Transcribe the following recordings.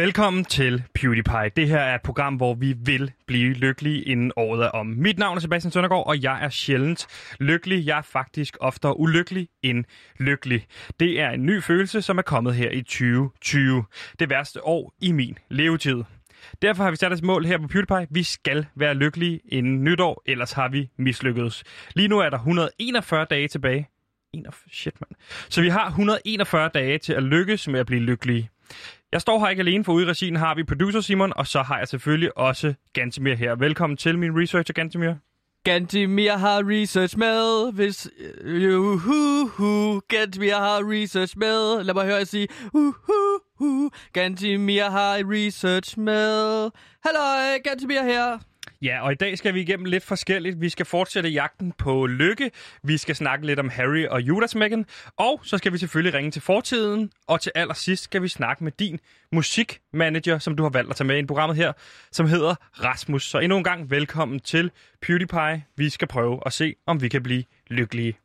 Velkommen til PewDiePie. Det her er et program, hvor vi vil blive lykkelige inden året er om. Mit navn er Sebastian Søndergaard, og jeg er sjældent lykkelig. Jeg er faktisk oftere ulykkelig end lykkelig. Det er en ny følelse, som er kommet her i 2020. Det værste år i min levetid. Derfor har vi sat os mål her på PewDiePie. Vi skal være lykkelige inden nytår, ellers har vi mislykkedes. Lige nu er der 141 dage tilbage. shit, man. Så vi har 141 dage til at lykkes med at blive lykkelige. Jeg står her ikke alene, for ude i regien har vi producer Simon, og så har jeg selvfølgelig også Gantemir her. Velkommen til min researcher, Gantemir. Gantemir har research med, hvis... Øh, Uhuhu, Gantemir har research med. Lad mig høre jer sige... Uhuhu, Gantemir har research med. Hallo, Gantemir her. Ja, og i dag skal vi igennem lidt forskelligt. Vi skal fortsætte jagten på lykke. Vi skal snakke lidt om Harry og Judas Judasmækken. Og så skal vi selvfølgelig ringe til fortiden. Og til allersidst skal vi snakke med din musikmanager, som du har valgt at tage med i programmet her, som hedder Rasmus. Så endnu en gang velkommen til PewDiePie. Vi skal prøve at se, om vi kan blive lykkelige.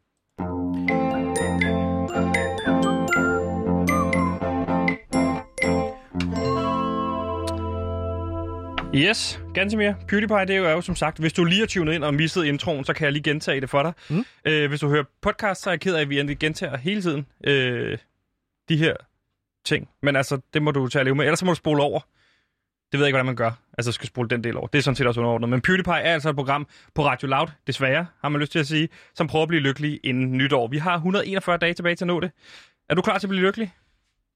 Yes, Gantemir. PewDiePie, det er jo, er jo som sagt, hvis du lige har tunet ind og misset introen, så kan jeg lige gentage det for dig. Mm. Øh, hvis du hører podcast, så er jeg ked af, at vi endelig gentager hele tiden øh, de her ting. Men altså, det må du tage at leve med. Ellers så må du spole over. Det ved jeg ikke, hvordan man gør. Altså, skal spole den del over. Det er sådan set også underordnet. Men PewDiePie er altså et program på Radio Loud, desværre, har man lyst til at sige, som prøver at blive lykkelig inden nytår. Vi har 141 dage tilbage til at nå det. Er du klar til at blive lykkelig?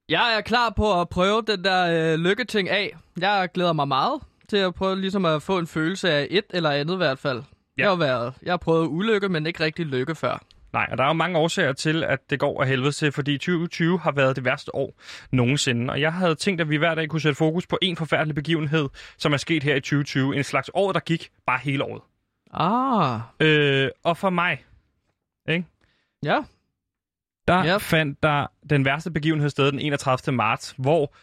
Jeg er klar på at prøve den der øh, lykketing af. Jeg glæder mig meget til at prøve ligesom at få en følelse af et eller andet i hvert fald. Ja. Jeg, har været, jeg har prøvet ulykke, men ikke rigtig lykke før. Nej, og der er jo mange årsager til, at det går af helvede til, fordi 2020 har været det værste år nogensinde. Og jeg havde tænkt, at vi hver dag kunne sætte fokus på en forfærdelig begivenhed, som er sket her i 2020. En slags år, der gik bare hele året. Ah. Øh, og for mig, ikke? Ja. Der Yep. fandt der den værste begivenhed sted den 31. marts, hvor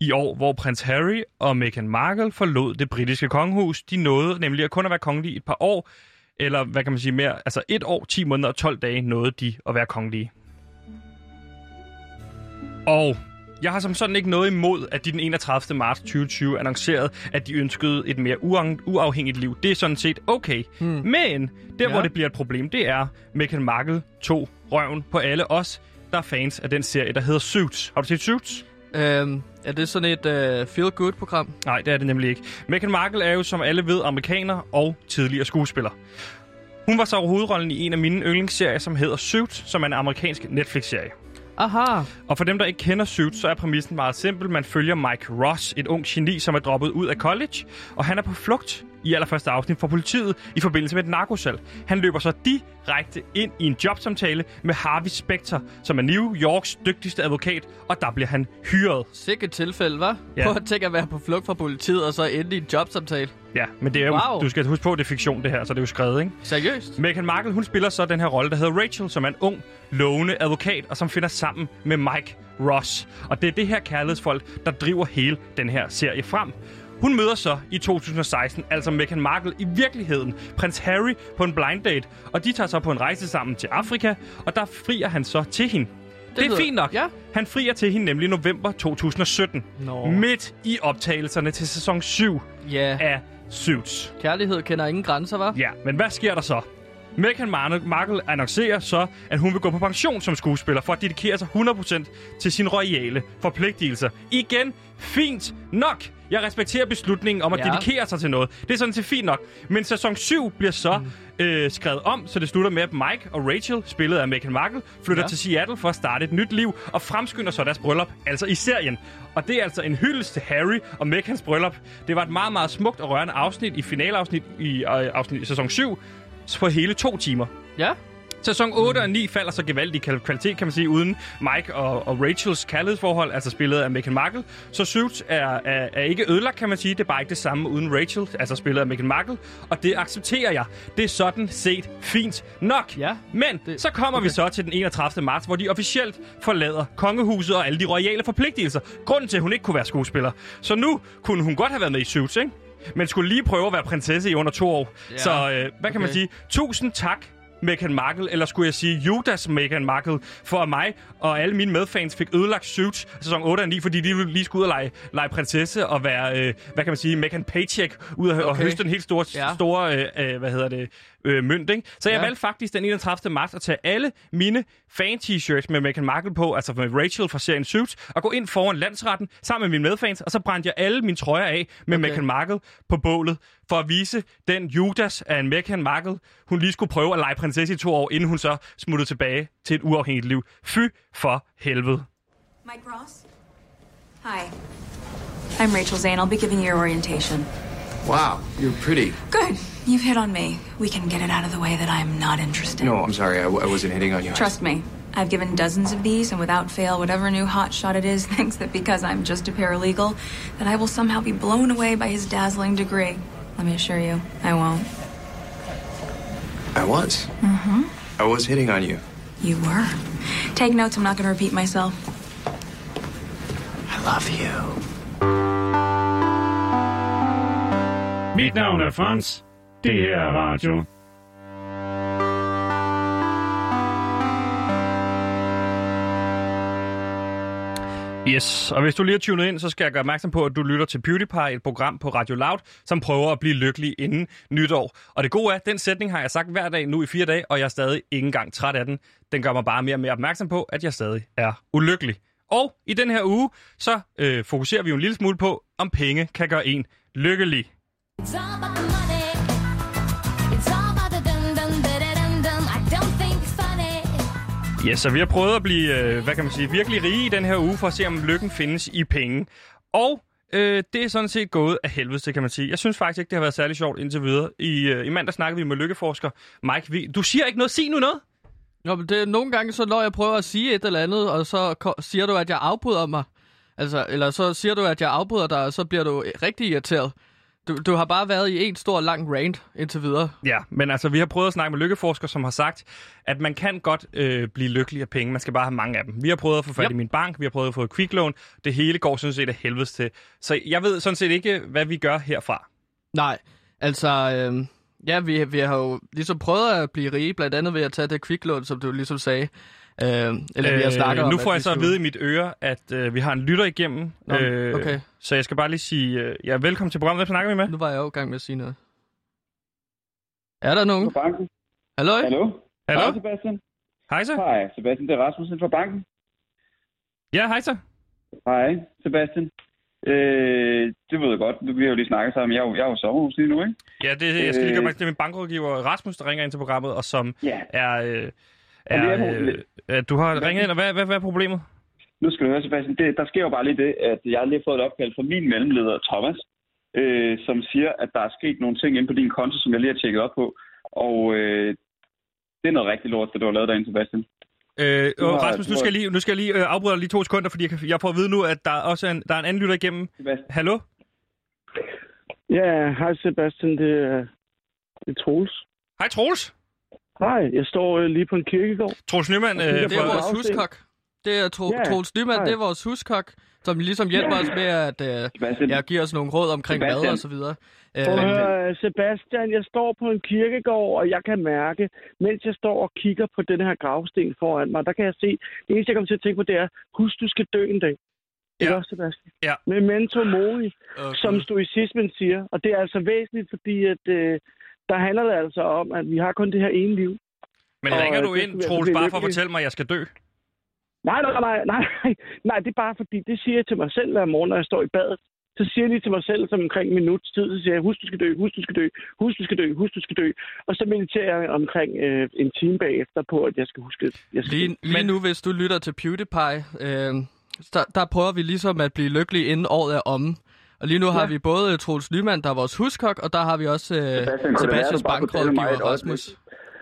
i år, hvor prins Harry og Meghan Markle forlod det britiske kongehus. De nåede nemlig at kun at være kongelige et par år, eller hvad kan man sige mere, altså et år, 10 måneder og 12 dage nåede de at være kongelige. Og jeg har som sådan ikke noget imod, at de den 31. marts 2020 annoncerede, at de ønskede et mere uang- uafhængigt liv. Det er sådan set okay. Hmm. Men der, ja. hvor det bliver et problem, det er, Meghan Markle tog røven på alle os, der er fans af den serie, der hedder Suits. Har du set Suits? Øhm, er det sådan et øh, feel-good-program? Nej, det er det nemlig ikke. Meghan Markle er jo, som alle ved, amerikaner og tidligere skuespiller. Hun var så hovedrollen i en af mine yndlingsserier, som hedder Suits, som er en amerikansk Netflix-serie. Aha. Og for dem, der ikke kender Suits, så er præmissen meget simpel. Man følger Mike Ross, et ung geni, som er droppet ud af college, og han er på flugt i allerførste afsnit fra politiet i forbindelse med et narkosalg. Han løber så direkte ind i en jobsamtale med Harvey Specter, som er New Yorks dygtigste advokat, og der bliver han hyret. Sikkert tilfælde, hva'? Ja. Ja. Prøv at tænke at være på flugt fra politiet, og så ende i en jobsamtale. Ja, men det er jo, Wow. du skal huske på, at det er fiktion det her, så det er jo skrevet, ikke? Seriøst? Meghan Markle, hun spiller så den her rolle, der hedder Rachel, som er en ung, lovende advokat, og som finder sammen med Mike Ross. Og det er det her kærlighedsfolk, der driver hele den her serie frem. Hun møder så i 2016, altså Meghan Markle i virkeligheden, prins Harry på en blind date, og de tager så på en rejse sammen til Afrika, og der frier han så til hende. Det, det er fint nok. Ja. Han frier til hende nemlig i november 2017. Nå. Midt i optagelserne til sæson 7 Ja. af Suits. Kærlighed kender ingen grænser, var? Ja, men hvad sker der så? Meghan Mar- Markle annoncerer så, at hun vil gå på pension som skuespiller for at dedikere sig 100% til sine royale forpligtelser. Igen, fint nok. Jeg respekterer beslutningen om at Ja. dedikere sig til noget. Det er sådan set fint nok. Men sæson 7 bliver så mm. øh, skrevet om, så det slutter med, at Mike og Rachel, spillet af Meghan Markle, flytter ja. Til Seattle for at starte et nyt liv og fremskynder så deres bryllup, altså i serien. Og det er altså en hyldest til Harry og Meghans bryllup. Det var et meget, meget smukt og rørende afsnit i finaleafsnit i, øh, afsnit i sæson 7 på hele to timer. Ja. Sæson 8 og 9 falder så gevaldigt i kval- kvalitet, kan man sige, uden Mike og, og Rachels kærlighedsforhold, altså spillet af Meghan Markle. Så Suits er, er, er ikke ødelagt, kan man sige. Det er bare ikke det samme uden Rachel, altså spillet af Meghan Markle. Og det accepterer jeg. Det er sådan set fint nok. Ja. Men Det- så kommer okay. vi så til den 31. marts, hvor de officielt forlader kongehuset og alle de royale forpligtelser. Grunden til, at hun ikke kunne være skuespiller. Så nu kunne hun godt have været med i Suits, ikke? Men skulle lige prøve at være prinsesse i under to år. Ja. Så øh, hvad kan man Okay. sige? Tusind tak, Meghan Markle, eller skulle jeg sige Judas Meghan Markle, for at mig og alle mine medfans fik ødelagt Suits sæson 8 og 9, fordi de lige skulle ud og lege, lege prinsesse og være, øh, hvad kan man sige, Meghan Paycheck, ud og, okay. og høste en helt stor, Ja. store, øh, øh, hvad hedder det, øh, mønt, ikke? Så jeg Ja. valgte faktisk den 31. marts at tage alle mine fan-t-shirts med Meghan Markle på, altså med Rachel fra serien Suits, og gå ind foran landsretten sammen med mine medfans, og så brændte jeg alle mine trøjer af med Okay. Meghan Markle på bålet, for at vise den Judas af en Meghan Markle, hun lige skulle prøve at lege prinsesse i to år, inden hun så smuttede tilbage til et uafhængigt liv. Fy for helvede. Mike Ross? Hi. I'm Rachel Zane. I'll be giving you your orientation. Wow, you're pretty. Good. You've hit on me. We can get it out of the way that I'm not interested. No, I'm sorry, I, I wasn't hitting on you. Trust me. I've given dozens of these, and without fail, whatever new hotshot it is thinks that because I'm just a paralegal, that I will somehow be blown away by his dazzling degree. Let me assure you, I won't. I was. Mm-hmm. I was hitting on you. You were. Take notes, I'm not going to repeat myself. I love you. Mit navn er Frans. Det her er radio. Yes, og hvis du lige har tunet ind, så skal jeg gøre opmærksom på, at du lytter til PewDiePie, et program på Radio Loud, som prøver at blive lykkelig inden nytår. Og det gode er, at den sætning har jeg sagt hver dag nu i fire dage, og jeg er stadig ikke engang træt af den. Den gør mig bare mere og mere opmærksom på, at jeg stadig er ulykkelig. Og i den her uge, så øh, fokuserer vi jo en lille smule på, om penge kan gøre en lykkelig. It's all about the money. It's all about the dum dum da da dum dum. I don't think it's funny. Ja, så vi har prøvet at blive, øh, hvad kan man sige, virkelig rige i den her uge, for at se, om lykken findes i penge. Og øh, det er sådan set gået af helvede til, kan man sige. Jeg synes faktisk ikke, det har været særlig sjovt indtil videre. I, øh, i mandag snakkede vi med lykkeforsker Mike Vi. Du siger ikke noget. Sig nu noget. Nå, men det er nogle gange, så når jeg prøver at sige et eller andet, og så siger du, at jeg afbryder mig. Altså, eller så siger du, at jeg afbryder dig, og så bliver du rigtig irriteret. Du, du har bare været i en stor lang rant indtil videre. Ja, men altså, vi har prøvet at snakke med lykkeforsker, som har sagt, at man kan godt øh, blive lykkelig af penge. Man skal bare have mange af dem. Vi har prøvet at få fat Yep. i min bank, vi har prøvet at få et kviklån. Det hele går sådan set af helvedes til. Så jeg ved sådan set ikke, hvad vi gør herfra. Nej, altså, øh, ja, vi, vi har jo ligesom prøvet at blive rige, blandt andet ved at tage det kviklån, som du ligesom sagde. Øh, eller vi har snakket om, nu får jeg så at vide i mit øre, at øh, vi har en lytter igennem. Nå, okay. Så jeg skal bare lige sige, øh, ja, velkommen til programmet. Hvem snakker vi med? Nu var jeg jo i gang med at sige noget. Er der nogen? Fra banken. Hallo? Hallo? Hallo? Hej, Sebastian. Hej så. Hej, Sebastian. Det er Rasmussen fra banken. Ja, hej så. Hej, Sebastian. Øh, det ved jeg godt. Nu, vi har jo lige snakket sammen. Jeg er jo, jeg er jo sommerhus lige nu, ikke? Ja, det, jeg skal lige gøre Øh. mig, det er min bankrådgiver Rasmus, der ringer ind til programmet, og som Ja. er... Øh, er, er øh, du har Hvad- ringet ind, og hvad, hvad, hvad er problemet? Nu skal du høre, Sebastian. Det, der sker jo bare lige det, at jeg har lige fået et opkald fra min mellemleder, Thomas, øh, som siger, at der er sket nogle ting inde på din konto, som jeg lige har tjekket op på. Og øh, det er noget rigtig lort, det du har lavet derinde, Sebastian. Øh, Du og har- Rasmus, du nu skal har- jeg lige, nu skal jeg lige øh, afbryde dig lige to sekunder, fordi jeg, kan, jeg får at vide nu, at der også er en, der er en anden lytter igennem. Sebastian. Hallo? Ja, hej Sebastian, det er, det er Troels. Hej Troels. Hej, jeg står øh, lige på en kirkegård. Troels Nyman. Øh, Det er vores afsted. huskok. Det er Tro- Ja, Troels Nyman, hej. det er vores huskok, som ligesom hjælper os med at øh, ja, give os nogle råd omkring mad Sebastian. og så videre. Prøv Øh, høre, øh, Sebastian, jeg står på en kirkegård, og jeg kan mærke, mens jeg står og kigger på den her gravsten foran mig, der kan jeg se, det eneste, jeg kommer til at tænke på, det er, husk, du skal dø en dag. Ja. Ikke også, Sebastian? Ja. Memento mori, okay. som stoicismen siger. Og det er altså væsentligt, fordi at, øh, der handler det altså om, at vi har kun det her ene liv. Men Og, ringer øh, du ind, Troels, bare for at fortælle mig, at jeg skal dø? Nej, nej, nej, nej, nej, nej, det er bare fordi, det siger jeg til mig selv hver morgen, når jeg står i badet. Så siger jeg lige til mig selv, som omkring en minuts tid, så siger jeg, husk, du skal dø, husk, du skal dø, husk, du skal dø, husk, du skal dø. Og så mediterer jeg omkring øh, en time bagefter på, at jeg skal huske, jeg skal Lige, dø. lige nu, hvis du lytter til PewDiePie, øh, der, der prøver vi ligesom at blive lykkelige inden året er omme. Og lige nu har Ja. vi både Troels Nyman, der er vores huskok, og der har vi også øh, være, Sebastians bankrådgiver Rasmus.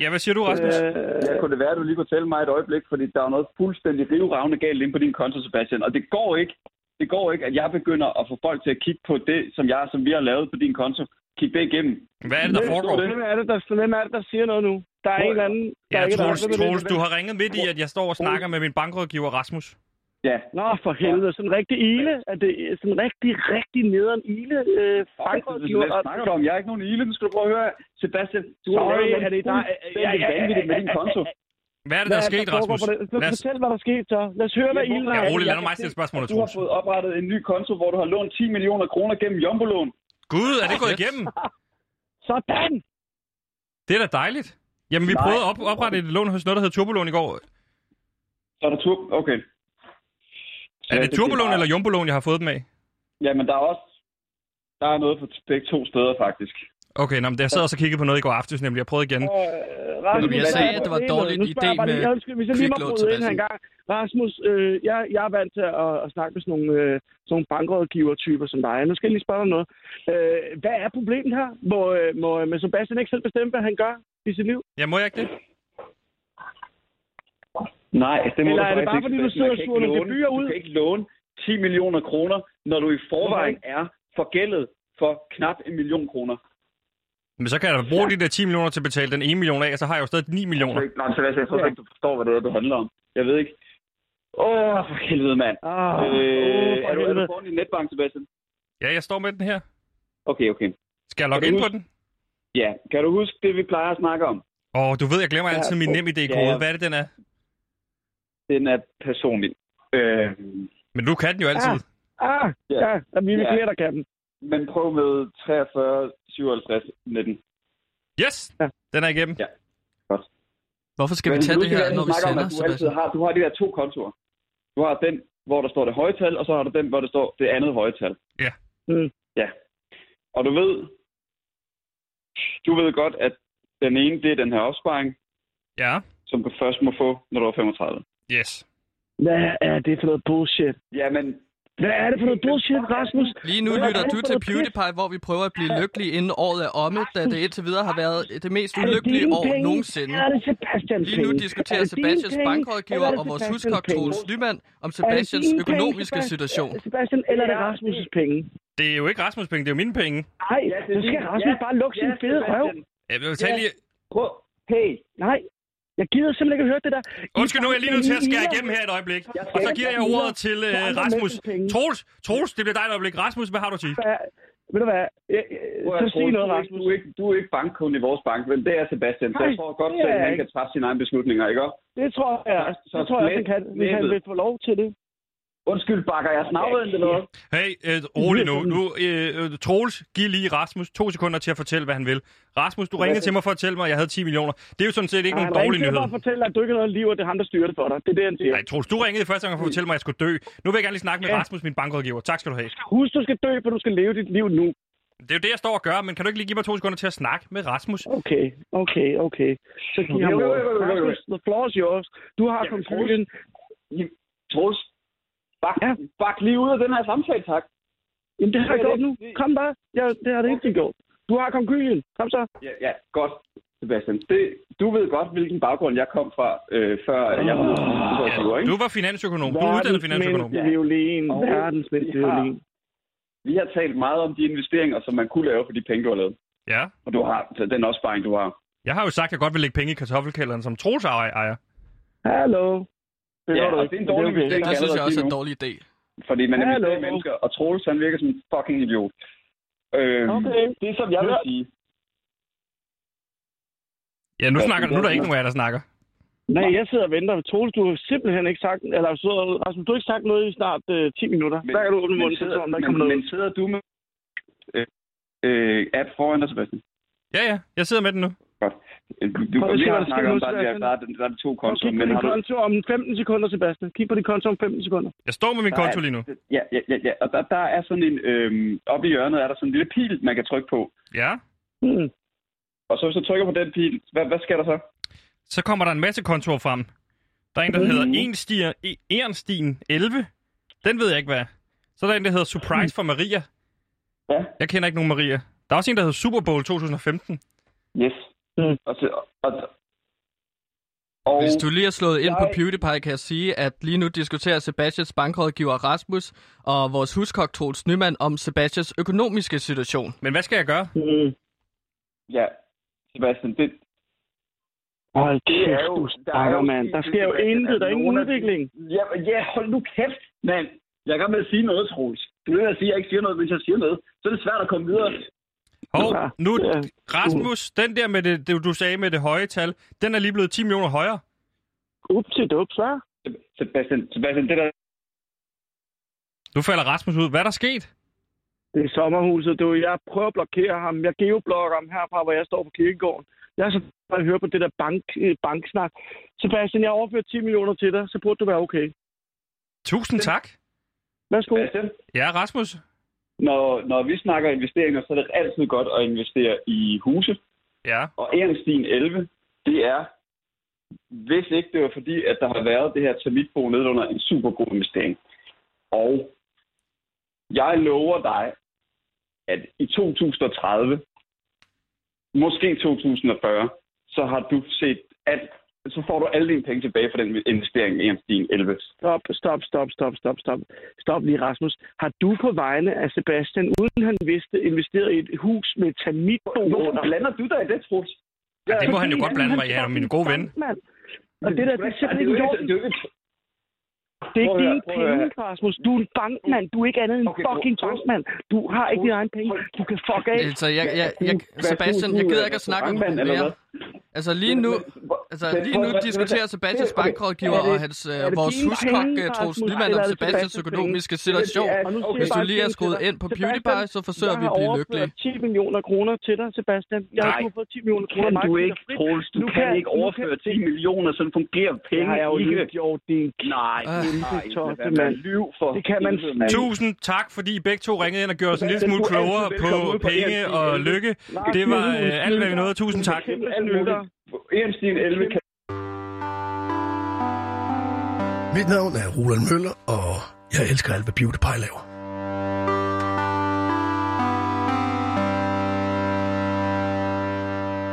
Ja, hvad siger du, Rasmus? Øh, Ja, kunne det være, at du lige kunne tælle mig et øjeblik, fordi der er noget fuldstændig rivravne galt inde på din konto, Sebastian. Og det går ikke, det går ikke, at jeg begynder at få folk til at kigge på det, som, jeg, som vi har lavet på din konto. Kig det igennem. Hvad er det, der foregår? Hvem er det, der, hvem er det, der siger noget nu? Der er en eller anden... Der er Ja, ikke Troels, Troels, du har ringet midt i, at jeg står og snakker med min bankrådgiver Rasmus. Ja, Nå, for helvede. Sådan en rigtig ile. Er det sådan en rigtig, rigtig nederen ile? Øh, bankrådgiver. Hvad snakker du om? Jeg er ikke nogen ile. Nu skal du prøve at høre. Sebastian, du har Sorry, er det dig? fuldstændig vanvittigt med din konto. Hvad er det, der er sket, Rasmus? det? Lad os fortælle, hvad der er sket så. Lad os høre, hvad Ja, ilden er. ja, rolig, lad Jeg nu mig stille spørgsmålet, Du har fået oprettet en ny konto, hvor du har lånt 10 millioner kroner gennem Jumbo-lån. Gud, er det gået igennem? Sådan! Det er da dejligt. Jamen, vi Nej. prøvede at op- oprette et lån hos noget, der hedder Turbolån i går. Så er der tur... Okay. Er det er Turbolån bare- eller Jumbolån, jeg har fået dem af? Jamen, der er også... Der er noget for begge to steder, faktisk. Okay, nå, men jeg sad også og kiggede på noget i går aftes, nemlig. Jeg prøvede igen. Øh, Rasmus, Men jeg sagde, er at det var en dårlig idé med jeg ønsker- Hvis jeg lige må kviklån, bryde ind en gang. Rasmus, øh, jeg, jeg er vant til at, at snakke med sådan nogle, øh, sådan nogle bankrådgiver-typer som dig. Nu skal jeg lige spørge dig noget. Øh, hvad er problemet her? Må, øh, må, må Sebastian ikke selv bestemme, hvad han gør i sit liv? Ja, må jeg ikke det? Nej, det må Eller du er det bare, ikke. fordi du sidder og ikke låne- gebyrer ud? Du kan ikke låne 10 millioner kroner, når du i forvejen er forgældet for knap en million kroner. Men så kan jeg da bruge de der 10 millioner til at betale den 1 million af, og så har jeg jo stadig 9 millioner. Nej, Sebastian, jeg tror ikke, du forstår, hvad det er, det handler om. Jeg ved ikke. Åh, oh, for helvede, mand. Ah, Øh, for er, du, er du foran din netbank, Sebastian? Ja, jeg står med den her. Okay, okay. Skal jeg logge ind på den? Ja, kan du huske det, vi plejer at snakke om? Åh, du ved, jeg glemmer altid min nem ID-kode. Ja. Hvad er det, den er? Den er personlig. Øh, Men du kan den jo altid. Ah, Ja. ja, ja vi vil Ja. flere, der kan dem. men prøv med 43, 57, 19. Yes! Ja. Den er igennem. Ja. Hvorfor skal vi Men tage nu det her, vi når vi om, sender, at du, altid har, du har de der to kontorer. Du har den, hvor der står det høje tal, og så har du den, hvor der står det andet høje tal. Ja. Mm. Ja. Og du ved, du ved godt, at den ene, det er den her opsparing, Ja. som du først må få, når du er 35. Yes. Hvad er det for noget bullshit? Ja, men Hvad er det for noget bullshit, Rasmus? Lige nu Hvad er lytter du til? PewDiePie, hvor vi prøver at blive lykkelige inden året er omme, da det indtil videre har været det mest ulykkelige år penge? nogensinde. Er det Sebastians Lige nu diskuterer Er Sebastians penge, bankrådgiver er og vores huskok? Troels Lyman om Sebastians økonomiske penge, situation. Sebastian, eller er det Rasmus' penge? Det er jo ikke Rasmus' penge, det er jo mine penge. Nej, så skal Rasmus bare lukke sin fede røv. Jeg vil tale lige... prøv. Hey, Nej, jeg gider simpelthen ikke at høre det der. I Undskyld, nu er jeg lige nødt til at skære igennem her et øjeblik. Jeg Og så giver jeg ordet til uh, Rasmus. Troels, Troels, det bliver dig et øjeblik. Rasmus, hvad har du at sige? Ved du hvad? Jeg- jeg- Prøv Så sig noget, du, er ikke, Rasmus. du, er ikke, du er ikke bankkunde i vores bank, men det er Sebastian. Så Nej, jeg tror godt, at jeg han ikke. kan træffe sine egne beslutninger, ikke? Det tror jeg. Så Det tror jeg, også, han kan, hvis han vil få lov til det. Undskyld, bakker jeg snavlet eller noget? Hey, øh, rolig nu. nu øh, Troels, giv lige Rasmus to sekunder til at fortælle, hvad han vil. Rasmus, du ringede til mig for at fortælle mig, at jeg havde 10 millioner. Det er jo sådan set ikke Nej, nogen han dårlig ringede til nyhed. mig for at fortælle, at du ikke har noget liv, og det er ham, der styrer det for dig. Det er det, han siger. Nej, Troels, du ringede første gang for at fortælle mig, at jeg skulle dø. Nu vil jeg gerne lige snakke med Ja. Rasmus, min bankrådgiver. Tak skal du have. Husk, du skal dø, for du skal leve dit liv nu. Det er jo det, jeg står og gør, men kan du ikke lige give mig to sekunder til at snakke med Rasmus? Okay, okay, okay. Så giv ham. Rasmus, the floor is yours. Du har konkurren. Troels, bak, Ja. bak lige ud af den her samtale, tak. Jamen, det har jeg er gjort nu. Kom bare. Ja, det har det tiden gjort. Du har konkurren. Kom så. Ja, ja godt, Sebastian. Det, du ved godt, hvilken baggrund jeg kom fra, øh, før jeg var uddannet, ikke? Du var finansøkonom. Du er uddannet finansøkonom. mindste violin. Og Verdens mindste vi har- violin. Vi har talt meget om de investeringer, som man kunne lave for de penge, du har lavet. Ja. Og du har den opsparing, du har. Jeg har jo sagt, at jeg godt vil lægge penge i kartoffelkælderen som Troels ejer. Hallo. Det Ja, og ikke. det er en dårlig investering. Det kan synes jeg også er en dårlig idé. Fordi man investerer i Hallo. mennesker, og Troels, han virker som en fucking idiot. Øhm, Okay. Det, som jeg vil sige, Ja, nu, snakker, nu er der ikke nogen af jer, der snakker. Nej, jeg sidder og venter. Troels, du har simpelthen ikke sagt... Eller så, Rasmus, du har ikke sagt noget i snart øh, 10 minutter. Men- Hver gang du åbner munden, så tror der men, kommer noget. men sidder du med øh, øh, app foran dig, Sebastian? Ja, ja. Jeg sidder med den nu. Du, du, Prøv at vi har der snakket om, der, er de- Sebastian. der, er, der er to Kig kontoer, på men din konto om 15 sekunder, Sebastian. Kig på din konto om 15 sekunder. Jeg står med min konto lige nu. Ja, ja, ja, ja. og der, der er sådan en... Øhm, oppe i hjørnet er der sådan en lille pil, man kan trykke på. Ja. Hmm. Og så hvis du trykker på den pil, hvad, hvad sker der så? Så kommer der en masse kontorer frem. Der er en, der Mhm. hedder Enstier, E- Ernstien 11. Den ved jeg ikke, hvad. Så er der en, der hedder Surprise for Maria. Ja. Jeg kender ikke nogen Maria. Der er også en, der hedder Super Bowl 2015. Yes. Mm. Og, så, og, og Hvis du lige har slået ind på jeg- PewDiePie, kan jeg sige, at lige nu diskuterer Sebastians bankrådgiver Rasmus og vores huskok Troels Nyman om Sebastians økonomiske situation. Men hvad skal jeg gøre? Hmm. Ja, Sebastian, det, Hold Det er jo- du der er jo- mand. Der sker jo intet. Der er ingen udvikling. Ja, ja, hold nu kæft, mand. Jeg er gang med at sige noget, Troels. Du ved at sige, at jeg ikke siger noget, hvis jeg siger noget. Så er det svært at komme videre. Hov, nu, ja. Rasmus, den der med det, det, du sagde med det høje tal, den er lige blevet 10 millioner højere. Up til dup, så. Sebastian, Sebastian, det der... Nu falder Rasmus ud. Hvad er der sket? Det er sommerhuset, du. Jeg prøver at blokere ham. Jeg geoblokker ham herfra, hvor jeg står på kirkegården. Jeg er så at høre på det der bank, øh, banksnak. Sebastian, jeg har overført 10 millioner til dig, så burde du være okay. Tusind tak. Værsgo. Ja, Rasmus. Når, når vi snakker investeringer, så er det altid godt at investere i huse. Ja. Og Ehrenstien 11, det er, hvis ikke det var fordi, at der har været det her termitbo nedenunder, en super god investering. Og jeg lover dig, at i 2030, måske 2040, så har du set alt, så får du alle dine penge tilbage for den investering i Ehrenstien 11. Stop, stop, stop, stop, stop, stop. Stop lige, Rasmus. Har du på vegne af Sebastian, uden han vidste, investeret i et hus med termitbo Hvorfor blander du dig i det, Troels? Ja, det må han jo godt blande mig i, er min gode ven. Og det der, det er simpelthen ikke det er jo ikke Det er Prøv ikke dine prøv penge. Rasmus. Du er en bankmand. Du er ikke andet end en Okay, fucking Troels. bankmand. Du har ikke dine egne penge. Du kan fuck af. Altså, jeg, jeg, jeg, Sebastian, jeg gider ikke at snakke om det mere. Altså lige nu, altså lige nu diskuterer Sebastians bankrådgiver og hans, øh, vores huskok, øh, Troels Nyman, om er Sebastians økonomiske situation. Og nu siger Hvis jeg du lige er skruet ind på PewDiePie, så forsøger vi jeg at blive har lykkelige. overført 10 millioner kroner til dig, Sebastian. Jeg har fået 10 millioner kroner. Kan du ikke. Troels? Du kan ikke overføre kan- 10 millioner, sådan fungerer Det penge har jeg jo ikke. lige gjort. Er en Nej, At lyve for Det kan man mand. Tusind tak, fordi I begge to ringede ind og gjorde os en lille smule er klogere på penge og 11. lykke. Det var øh, alt, hvad vi nåede. Tusind tak. Ehrenstien 11 kan Mit navn er Roland Møller, og jeg elsker alt, hvad PewDiePie laver.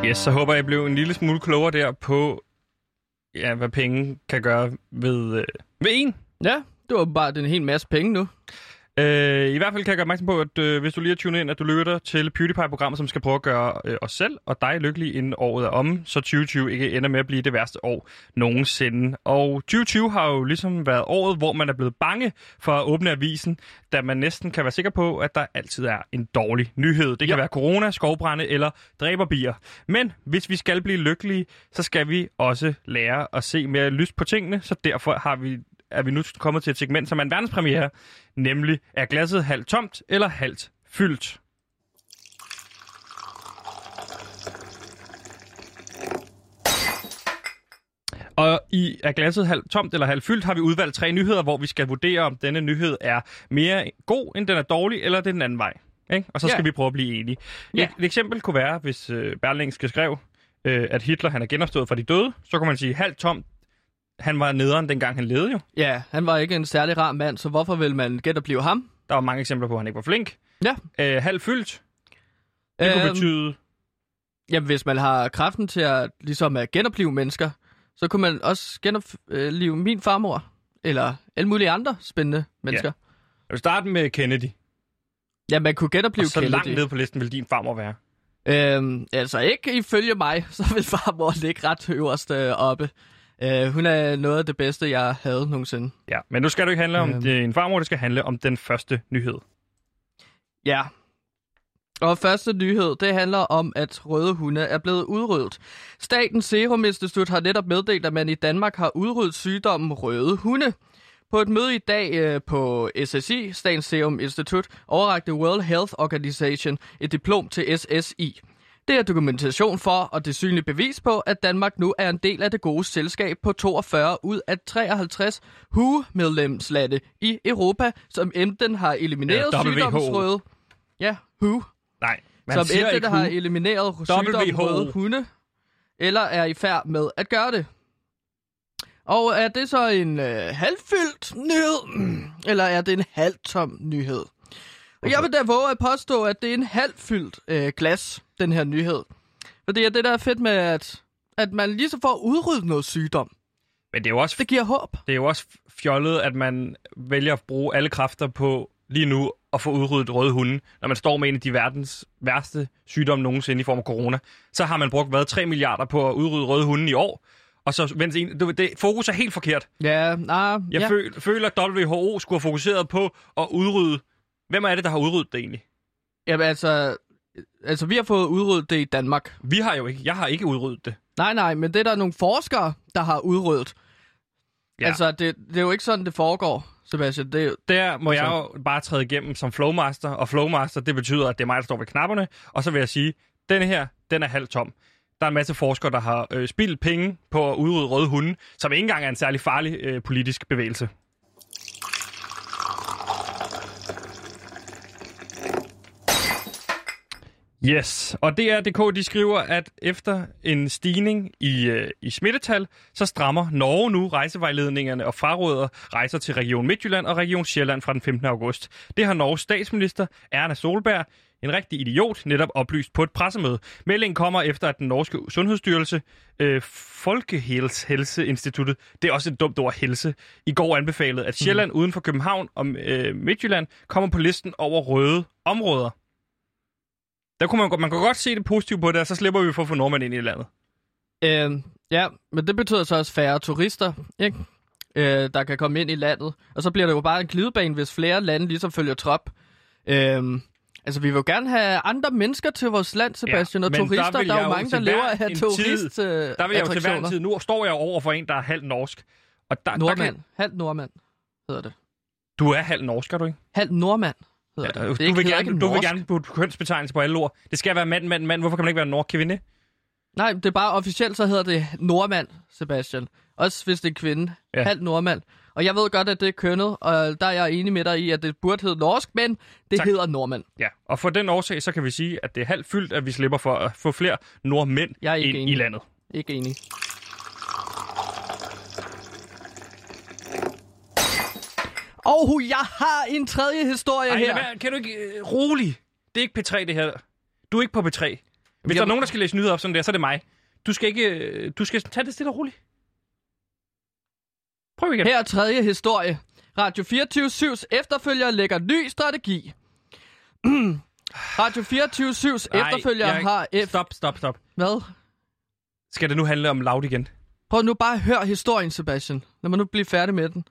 Yes, så håber jeg, blev en lille smule klogere der på, ja, hvad penge kan gøre ved, øh, ved en. Ja, det var bare en hel masse penge nu. Øh, I hvert fald kan jeg gøre opmærksom på, at øh, hvis du lige har tunet ind, at du lytter til PewDiePie-programmet, som skal prøve at gøre øh, os selv og dig lykkelige inden året er omme, så 2020 ikke ender med at blive det værste år nogensinde. Og 2020 har jo ligesom været året, hvor man er blevet bange for at åbne avisen, da man næsten kan være sikker på, at der altid er en dårlig nyhed. Det kan Ja. være corona, skovbrænde eller dræberbier. Men hvis vi skal blive lykkelige, så skal vi også lære at se mere lyst på tingene, så derfor har vi er vi nu kommet til et segment, som er en verdenspremiere, nemlig er glasset halvt tomt eller halvt fyldt? Og i er glasset halvt tomt eller halvt fyldt, har vi udvalgt tre nyheder, hvor vi skal vurdere, om denne nyhed er mere god, end den er dårlig, eller det er den anden vej. Ikke? Og så skal Ja. vi prøve at blive enige. Ja. Et, et eksempel kunne være, hvis øh, Berlingske skrev, øh, at Hitler han er genopstået fra de døde, så kunne man sige halvt tomt. Han var nederen, dengang han levede jo. Ja, han var ikke en særlig rar mand, så hvorfor vil man gætte at blive ham? Der var mange eksempler på, at han ikke var flink. Ja. Øh, halvt fyldt, det kunne Øhm, betyde... Jamen, hvis man har kraften til at, ligesom at genopleve mennesker, så kunne man også genopleve min farmor. Eller alle mulige andre spændende mennesker. Jeg vil starte med Kennedy. Ja, man kunne genopleve Og så Kennedy. langt nede på listen vil din farmor være. Øhm, altså ikke ifølge mig, så vil farmor ligge ret øverst øh, oppe. Øh, hun er noget af det bedste, jeg havde nogensinde. Ja, men nu skal det ikke handle om Øhm. din farmor, det skal handle om den første nyhed. Ja. Og første nyhed, det handler om, at røde hunde er blevet udryddet. Statens Serum Institut har netop meddelt, at man i Danmark har udryddet sygdommen røde hunde. På et møde i dag øh, på SSI, Statens Serum Institut, overrakte World Health Organization et diplom til SSI. Det er dokumentation for, og det synlige bevis på, at Danmark nu er en del af det gode selskab på 42 ud af 53 WHO-medlemslande i Europa, som enten har elimineret Ja, sygdomsrøde. Ja, WHO. Nej, man som siger enten ikke har elimineret sygdommen WHO. røde hunde, eller er i færd med at gøre det. Og er det så en øh, halvfyldt nyhed, eller er det en halvtom nyhed? Og jeg vil da våge at påstå, at det er en halvfyldt øh, glas, den her nyhed. For det er det, der er fedt med, at, at man lige så får udryddet noget sygdom. Men det er jo også Det giver håb. det er jo også fjollet, at man vælger at bruge alle kræfter på lige nu at få udryddet røde hunde, når man står med en af de verdens værste sygdomme nogensinde i form af corona. Så har man brugt, hvad, 3 milliarder på at udrydde røde hunde i år, og så vent en, du, det, fokus er helt forkert. Ja, nej. Jeg ja. føl, føler, at WHO skulle have fokuseret på at udrydde... Hvem er det, der har udryddet det egentlig? Jamen, altså, altså, vi har fået udryddet det i Danmark. Vi har jo ikke. Jeg har ikke udryddet det. Nej, nej, men det er der nogle forskere, der har udryddet. Ja. Altså, det, det er jo ikke sådan, det foregår, Sebastian. Det er, jo- Der må jeg jo bare træde igennem som flowmaster, og flowmaster, det betyder, at det er mig, der står ved knapperne, og så vil jeg sige, denne her, den er halvt tom. Der er en masse forskere, der har øh, spildt penge på at udrydde røde hunde, som ikke engang er en særlig farlig øh, politisk bevægelse. Yes, og DR.dk de skriver, at efter en stigning i, øh, i smittetal, så strammer Norge nu rejsevejledningerne og fraråder rejser til Region Midtjylland og Region Sjælland fra den 15. august. Det har Norges statsminister Erna Solberg, en rigtig idiot, netop oplyst på et pressemøde. Meldingen kommer efter, at den norske sundhedsstyrelse, øh, Folkehelseinstituttet, det er også et dumt ord, helse, i går anbefalede, at Sjælland uden for København og øh, Midtjylland kommer på listen over røde områder. Der kunne man, man kunne godt se det positive på det, og så slipper vi for at få nordmænd ind i landet. øh, ja, men det betyder så også færre turister, ikke? Øh, der kan komme ind i landet. Og så bliver det jo bare en glidebane, hvis flere lande ligesom følger trop. Øh, altså, vi vil jo gerne have andre mennesker til vores land, Sebastian, og men der turister. vil Der er jo mange, der lever af tid- turist Der vil jeg jo til hver en attraktioner. tid. Nu står jeg over for en, der er halvt norsk. Og der, der Nordmand. kan, Halvt nordmand hedder det. du er halvt norsk, er du ikke? Halvt nordmand hedder Ja, det. du, det vil gerne, du vil gerne putte kønsbetegnelse på alle ord. Det skal være mand, mand, mand. Hvorfor kan man ikke være nordkvinde? Nej, det er bare officielt, så hedder det nordmand, Sebastian. Også hvis det er kvinde. Ja. Halvt nordmand. Og jeg ved godt, at det er kønnet, og der er jeg enig med dig i, at det burde hedde norsk, men det Tak. hedder nordmand. Ja, og for den årsag, så kan vi sige, at det er halvt fyldt, at vi slipper for at få flere nordmænd ind enig. i landet. Ikke enig. Og jeg har en tredje historie Ej, her. være. kan du ikke... Øh, rolig. Det er ikke P3, det her. Du er ikke på P3. Hvis Jamen- der er nogen, der skal læse nyheder op sådan der, så er det mig. Du skal ikke... øh, Du skal tage det stille og roligt. Prøv igen. Her er tredje historie. Radio 24-7's efterfølger lægger ny strategi. Radio 24-7's Ej, efterfølger jeg- har... F- Stop, stop, stop. Hvad? Skal det nu handle om Loud igen? Prøv nu bare at høre historien, Sebastian. Lad mig nu blive færdig med den.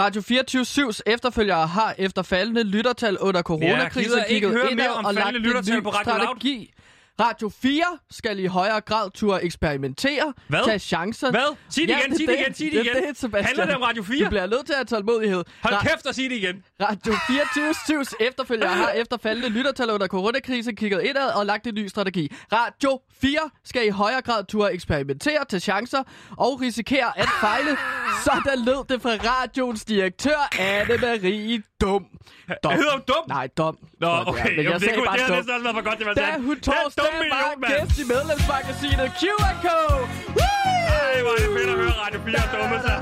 Radio 24-7's efterfølgere har efter faldende lyttertal under coronakrisen ikke kigget høre mere indad om og lagt en ny strategi. Radio 4 skal i højere grad turde eksperimentere, Hvad? tage chancer. Hvad? Sig det igen, sig det igen, sig det igen. Det, det, Sebastian. Handler det om Radio 4? Du bliver nødt til at have tålmodighed. Hold Ra- kæft og sig det igen. Radio 24-7's efterfølgere har efter faldende lyttertal under coronakrisen kigget indad og lagt en ny strategi. Radio 4 skal i højere grad turde eksperimentere, tage chancer og risikere at fejle. Sådan lød det fra radioens direktør, Anne-Marie Dum. Dum. Hedder dum. Nej, dum. Nå, okay. Men Jamen, jeg det, kunne, bare det havde næsten også været for godt, det var Da sandt. hun Den dumme torsdag var gæst i medlemsmagasinet Q&K. Ej, hvor er det fedt at høre Radio 4 har dummet sig.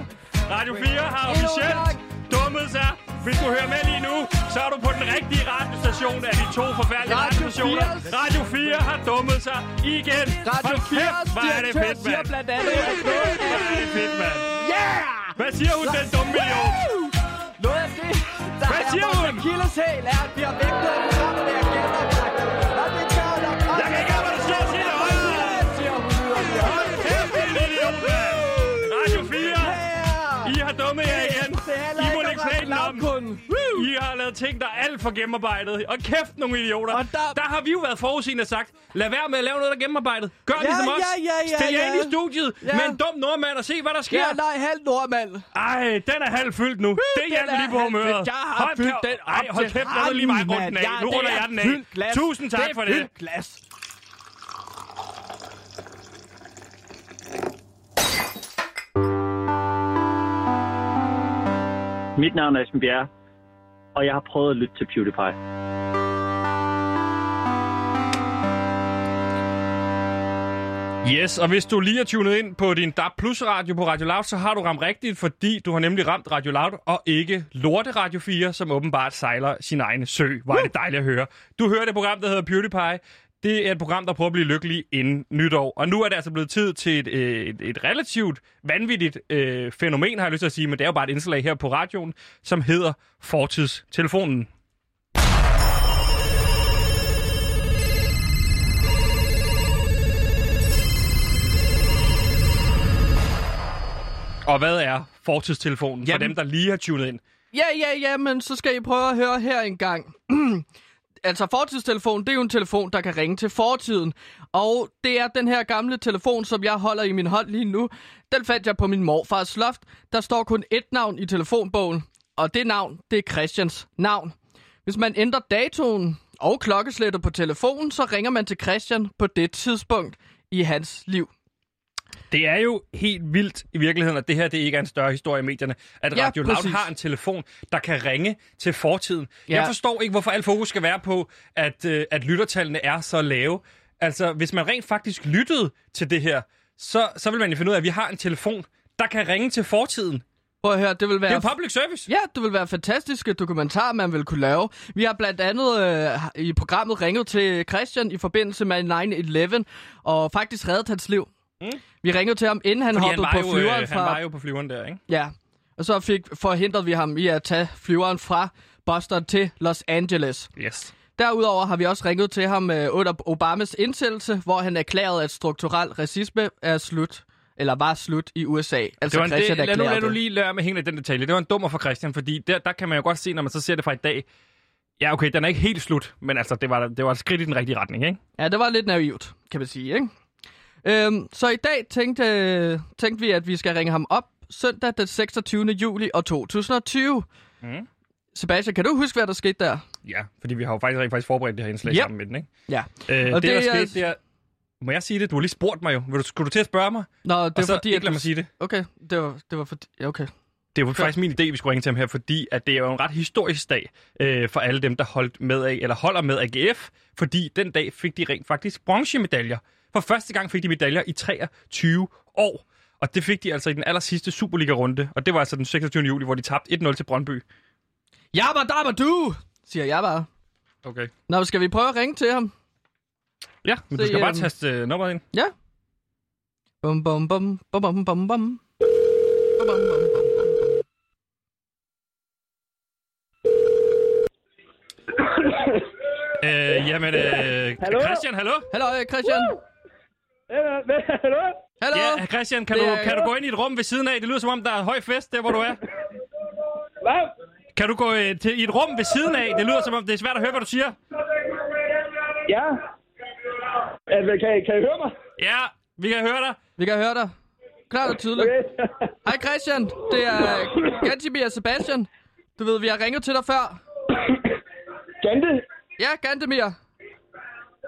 Radio 4 har officielt dummet sig. Hvis du hører med lige nu, så er du på den rigtige radiostation af de to forfærdelige Radio radiostationer. 4's Radio 4 har dummet sig igen. Radio Hold 4's kæft, hvor er det fedt, mand. blandt andet, at Hvor er det fedt, mand. Yeah! Hvad siger hun, den dumme million? Noget af det, der Hvad er siger vores hun? er, at vi har vægtet programmet ting, der er alt for gennemarbejdet. Og kæft, nogle idioter. Og der- der har vi jo været forudsigende og sagt, lad være med at lave noget, der er gennemarbejdet. Gør Ja, ligesom os. ja, ja, ja, Stil jer ja. ind i studiet Ja. med en dum nordmand og se, hvad der sker. Ja, nej, halv nordmand. Ej, den er halvt fyldt nu. Det hjælper er lige på halvt humøret. fyldt. Jeg har Hold fyldt den op Ej, hold kæft, lad lige mig rundt den af. Ja, Nu runder er jeg den af. glas. Tusind tak det for det. glas. Mit navn er Esben Bjerre, og jeg har prøvet at lytte til PewDiePie. Yes, og hvis du lige er tunet ind på din DAB Plus radio på Radio Loud, så har du ramt rigtigt, fordi du har nemlig ramt Radio Loud, og ikke Lorte Radio 4, som åbenbart sejler sin egen sø. Hvor er det dejligt at høre. Du hører det program, der hedder PewDiePie. Det er et program, der prøver at blive lykkelig inden nytår. Og nu er det altså blevet tid til et, øh, et, et relativt vanvittigt øh, fænomen, har jeg lyst til at sige, men det er jo bare et indslag her på radioen, som hedder Fortidstelefonen. Og hvad er fortidstelefonen Jamen. for dem, der lige har tunet ind? Ja, ja, ja, men så skal I prøve at høre her en gang. altså, fortidstelefon, det er jo en telefon, der kan ringe til fortiden. Og det er den her gamle telefon, som jeg holder i min hånd lige nu. Den fandt jeg på min morfars loft. Der står kun ét navn i telefonbogen. Og det navn, det er Christians navn. Hvis man ændrer datoen og klokkeslættet på telefonen, så ringer man til Christian på det tidspunkt i hans liv. Det er jo helt vildt i virkeligheden, at det her det ikke er en større historie i medierne, at Ja, Radio Loud præcis. har en telefon, der kan ringe til fortiden. Ja. Jeg forstår ikke, hvorfor al fokus skal være på, at, øh, at lyttertallene er så lave. Altså, hvis man rent faktisk lyttede til det her, så, så vil man jo finde ud af, at vi har en telefon, der kan ringe til fortiden. Prøv at høre, det vil være... Det er public service. Ja, det vil være fantastiske dokumentarer, man vil kunne lave. Vi har blandt andet øh, i programmet ringet til Christian i forbindelse med 9-11, og faktisk reddet hans liv. Mm. Vi ringede til ham, inden han Fordi hoppede han på jo, flyveren øh, fra... han var jo på flyveren der, ikke? Ja, og så fik, forhindrede vi ham i at tage flyveren fra Boston til Los Angeles. Yes. Derudover har vi også ringet til ham øh, under Obamas indsættelse, hvor han erklærede, at strukturel racisme er slut, eller var slut i USA. Altså det var en, Christian det, lad, nu, lad nu lige lære med hænge den detalje. Det var en dummer for Christian, fordi der, der kan man jo godt se, når man så ser det fra i dag. Ja, okay, den er ikke helt slut, men altså, det var, det var et skridt i den rigtige retning, ikke? Ja, det var lidt naivt, kan man sige, ikke? Øhm, så i dag tænkte, tænkte vi, at vi skal ringe ham op søndag den 26. juli år 2020. Mm. Sebastian, kan du huske, hvad der skete der? Ja, fordi vi har jo faktisk, faktisk forberedt det her indslag Yep. sammen med den, ikke? Ja. Øh, Og det, det, der er- skete, det er... Må jeg sige det? Du har lige spurgt mig jo. Vil du, skulle du til at spørge mig? Nå, det var så fordi, ikke at lad du- mig sige det. Okay, det var, det var fordi... ja, Okay. Det var faktisk min idé, vi skulle ringe til ham her, fordi at det er jo en ret historisk dag øh, for alle dem, der holdt med af, eller holder med AGF, fordi den dag fik de rent faktisk bronzemedaljer. For første gang fik de medaljer i 23 år. Og det fik de altså i den aller sidste Superliga-runde, og det var altså den 26. juli, hvor de tabte 1-0 til Brøndby. Jabba dabba du, siger jeg bare. Okay. Nå, skal vi prøve at ringe til ham? Ja, men du Se, skal bare øhm, taste øh, nummeret ind. Ja. Bum, bum, bum, bum, bum, bum, bum. Bum, bum, bum, bum. Øh, jamen, øh, Hallo? Christian, hallo? Hallo, øh, Christian. Hallo? Hallo. Ja, Christian, kan, Det du, kan du gå ind i et rum ved siden af? Det lyder som om, der er høj fest der, hvor du er. Hvad? Kan du gå øh, til, i et rum ved siden af? Det lyder som om, det er svært at høre, hvad du siger. Ja. Altså, kan, I- kan I høre mig? Ja, vi kan høre dig. Vi kan høre dig. Klart og tydeligt. Okay. Hej Christian, det er Gantibir og Sebastian. Du ved, vi har ringet til dig før. Gante? Ja, Gantemir.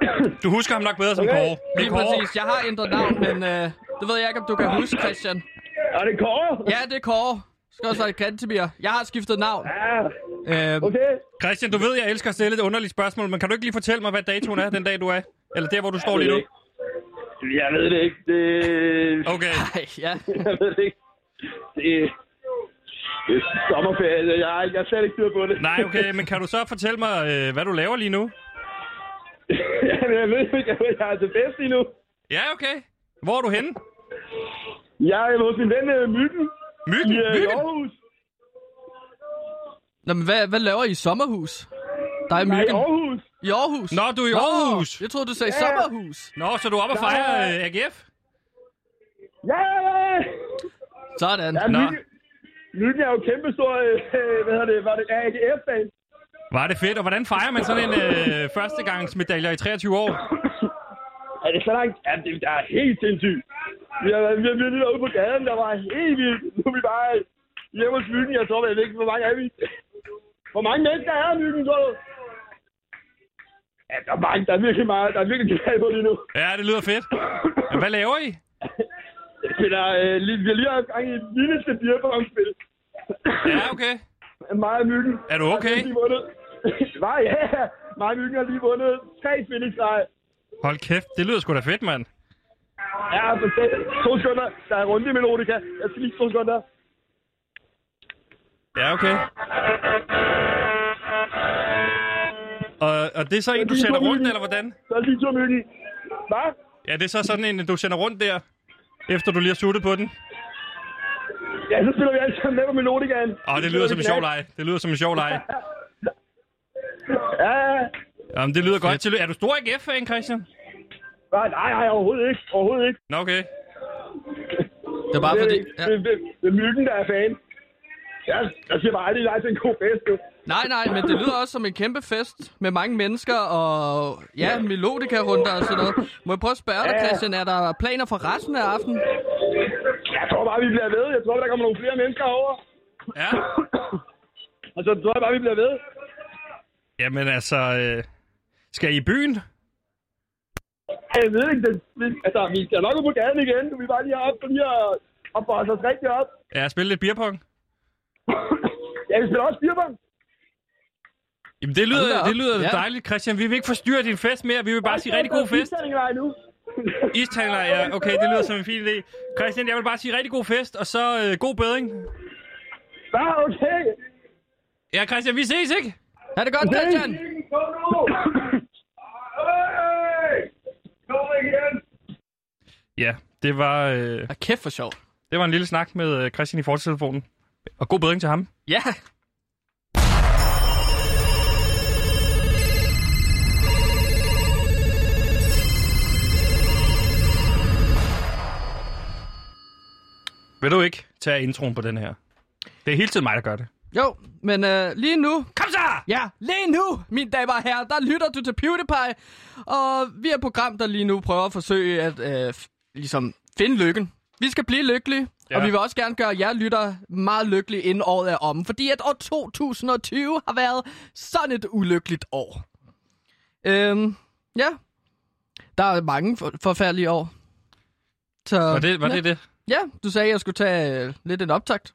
Du husker ham nok bedre som Okay. Kåre. Det er Kåre. præcis. Jeg har ændret navn, men øh, det ved jeg ikke, om du kan huske, Christian. Er det Kåre? Ja, det er Kåre. Skal også være Gantemir. Jeg har skiftet navn. Ja. Øhm, Okay. Christian, du ved, jeg elsker at stille et underligt spørgsmål, men kan du ikke lige fortælle mig, hvad datoen er den dag, du er? Eller der, hvor du står lige nu? Jeg ved det ikke. Det... Okay. Ej, ja. Jeg ved det ikke. Det... Det er sommerferie. Jeg, jeg, jeg er slet ikke styr på det. Nej, okay, men kan du så fortælle mig, øh, hvad du laver lige nu? Jeg ved ikke. Jeg, ved, jeg er til fest lige nu. Ja, okay. Hvor er du henne? Jeg er hos min ven øh, Myggen Myggen? i øh, Myggen? Aarhus. Nå, men hvad, hvad laver I i sommerhus? Der er Nej, i myggen. Aarhus. I Aarhus? Nå, du er i Aarhus. Jeg troede, du sagde Ja. sommerhus. Nå, så du er oppe og fejrer øh, AGF? Ja, ja, ja. Sådan. ja Nå. Myggen, Myggen er jo kæmpe stor, øh, hvad hedder det, var det AGF-fan. Var det fedt, og hvordan fejrer man sådan en øh, førstegangsmedalje i 23 år? Er det så langt? Ja, det, det er helt sindssygt. Vi har, været- vi har virkelig ude på gaden, der var helt vildt. Nu er vi bare hjemme hos Myggen. Jeg tror, jeg ved ikke, hvor mange er vi. Hvor mange mennesker er Myggen, tror du? Ja, der er, mange, der er virkelig meget. Der er virkelig tilbage på lige nu. Ja, det lyder fedt. Men hvad laver I? Jeg spiller, øh, lige- vi har lige haft gang i et vildeste beerpong-spil. Ja, okay. Meget myggen. Er du okay? Har lige vundet. Nej, ja. Meget myggen har lige vundet tre streg. Hold kæft, det lyder sgu da fedt, mand. Ja, for det. To sekunder. Der er runde i melodika. Jeg skal lige to sekunder. Ja, okay. Og, og det er så en, du sender rundt, eller hvordan? Så er lige to myggen. Hvad? Ja, det er så sådan en, du sender rundt der, efter du lige har suttet på den. Ja, så spiller vi alle sammen med på melodikaen. Åh, det lyder som en sjov leg. Det lyder som en sjov leg. Ja, ja. Jamen, det lyder godt. Tillykke. Er du stor AGF-fan, Christian? Nej, nej, nej, overhovedet ikke. Overhovedet ikke. Nå, okay. Det er bare det, fordi... Det, Ja. det, det, det, er myggen, der er fan. Jeg, jeg siger bare aldrig nej til en god fest, du. Nej, nej, men det lyder også som en kæmpe fest med mange mennesker og ja, melodika-runder og sådan noget. Må jeg prøve at spørge dig, Ja. Christian, er der planer for resten af aftenen? Jeg tror bare, vi bliver ved. Jeg tror, der kommer nogle flere mennesker over. Ja. Og så tror jeg bare, vi bliver ved. Jamen altså, øh, skal I i byen? Jeg ved ikke, det, vi- altså, vi skal nok ud på gaden igen. Vi er bare lige op for lige at, at bosse os rigtig op. Ja, spille lidt beerpong? Ja, vi spiller også beerbong. Jamen, det lyder, det lyder Ja. dejligt, Christian. Vi vil ikke forstyrre din fest mere. Vi vil bare sige rigtig god fest. Nu. Istandler, ja. Okay, det lyder som en fin idé. Christian, jeg vil bare sige rigtig god fest, og så øh, god bedring. Ja, okay. Ja, Christian, vi ses, ikke? Er det godt, Christian? Kom nu! Hey! Kom igen! Ja, det var, øh, Ah, kæft for sjov. det var en lille snak med øh, Christian i fortelefonen. Og god bedring til ham. Ja. Vil du ikke tage introen på den her? Det er hele tiden mig, der gør det. Jo, men øh, lige nu... Kom så! Ja, lige nu, mine damer og herrer, der lytter du til PewDiePie. Og vi er et program, der lige nu prøver at forsøge at øh, ligesom finde lykken. Vi skal blive lykkelige, ja. Og vi vil også gerne gøre jer lytter meget lykkelige, inden året er om. Fordi at år 2020 har været sådan et ulykkeligt år. Øhm, ja. Der er mange for- forfærdelige år. Så, Var det var ja. det? det? Ja, du sagde, at jeg skulle tage øh, lidt en optakt.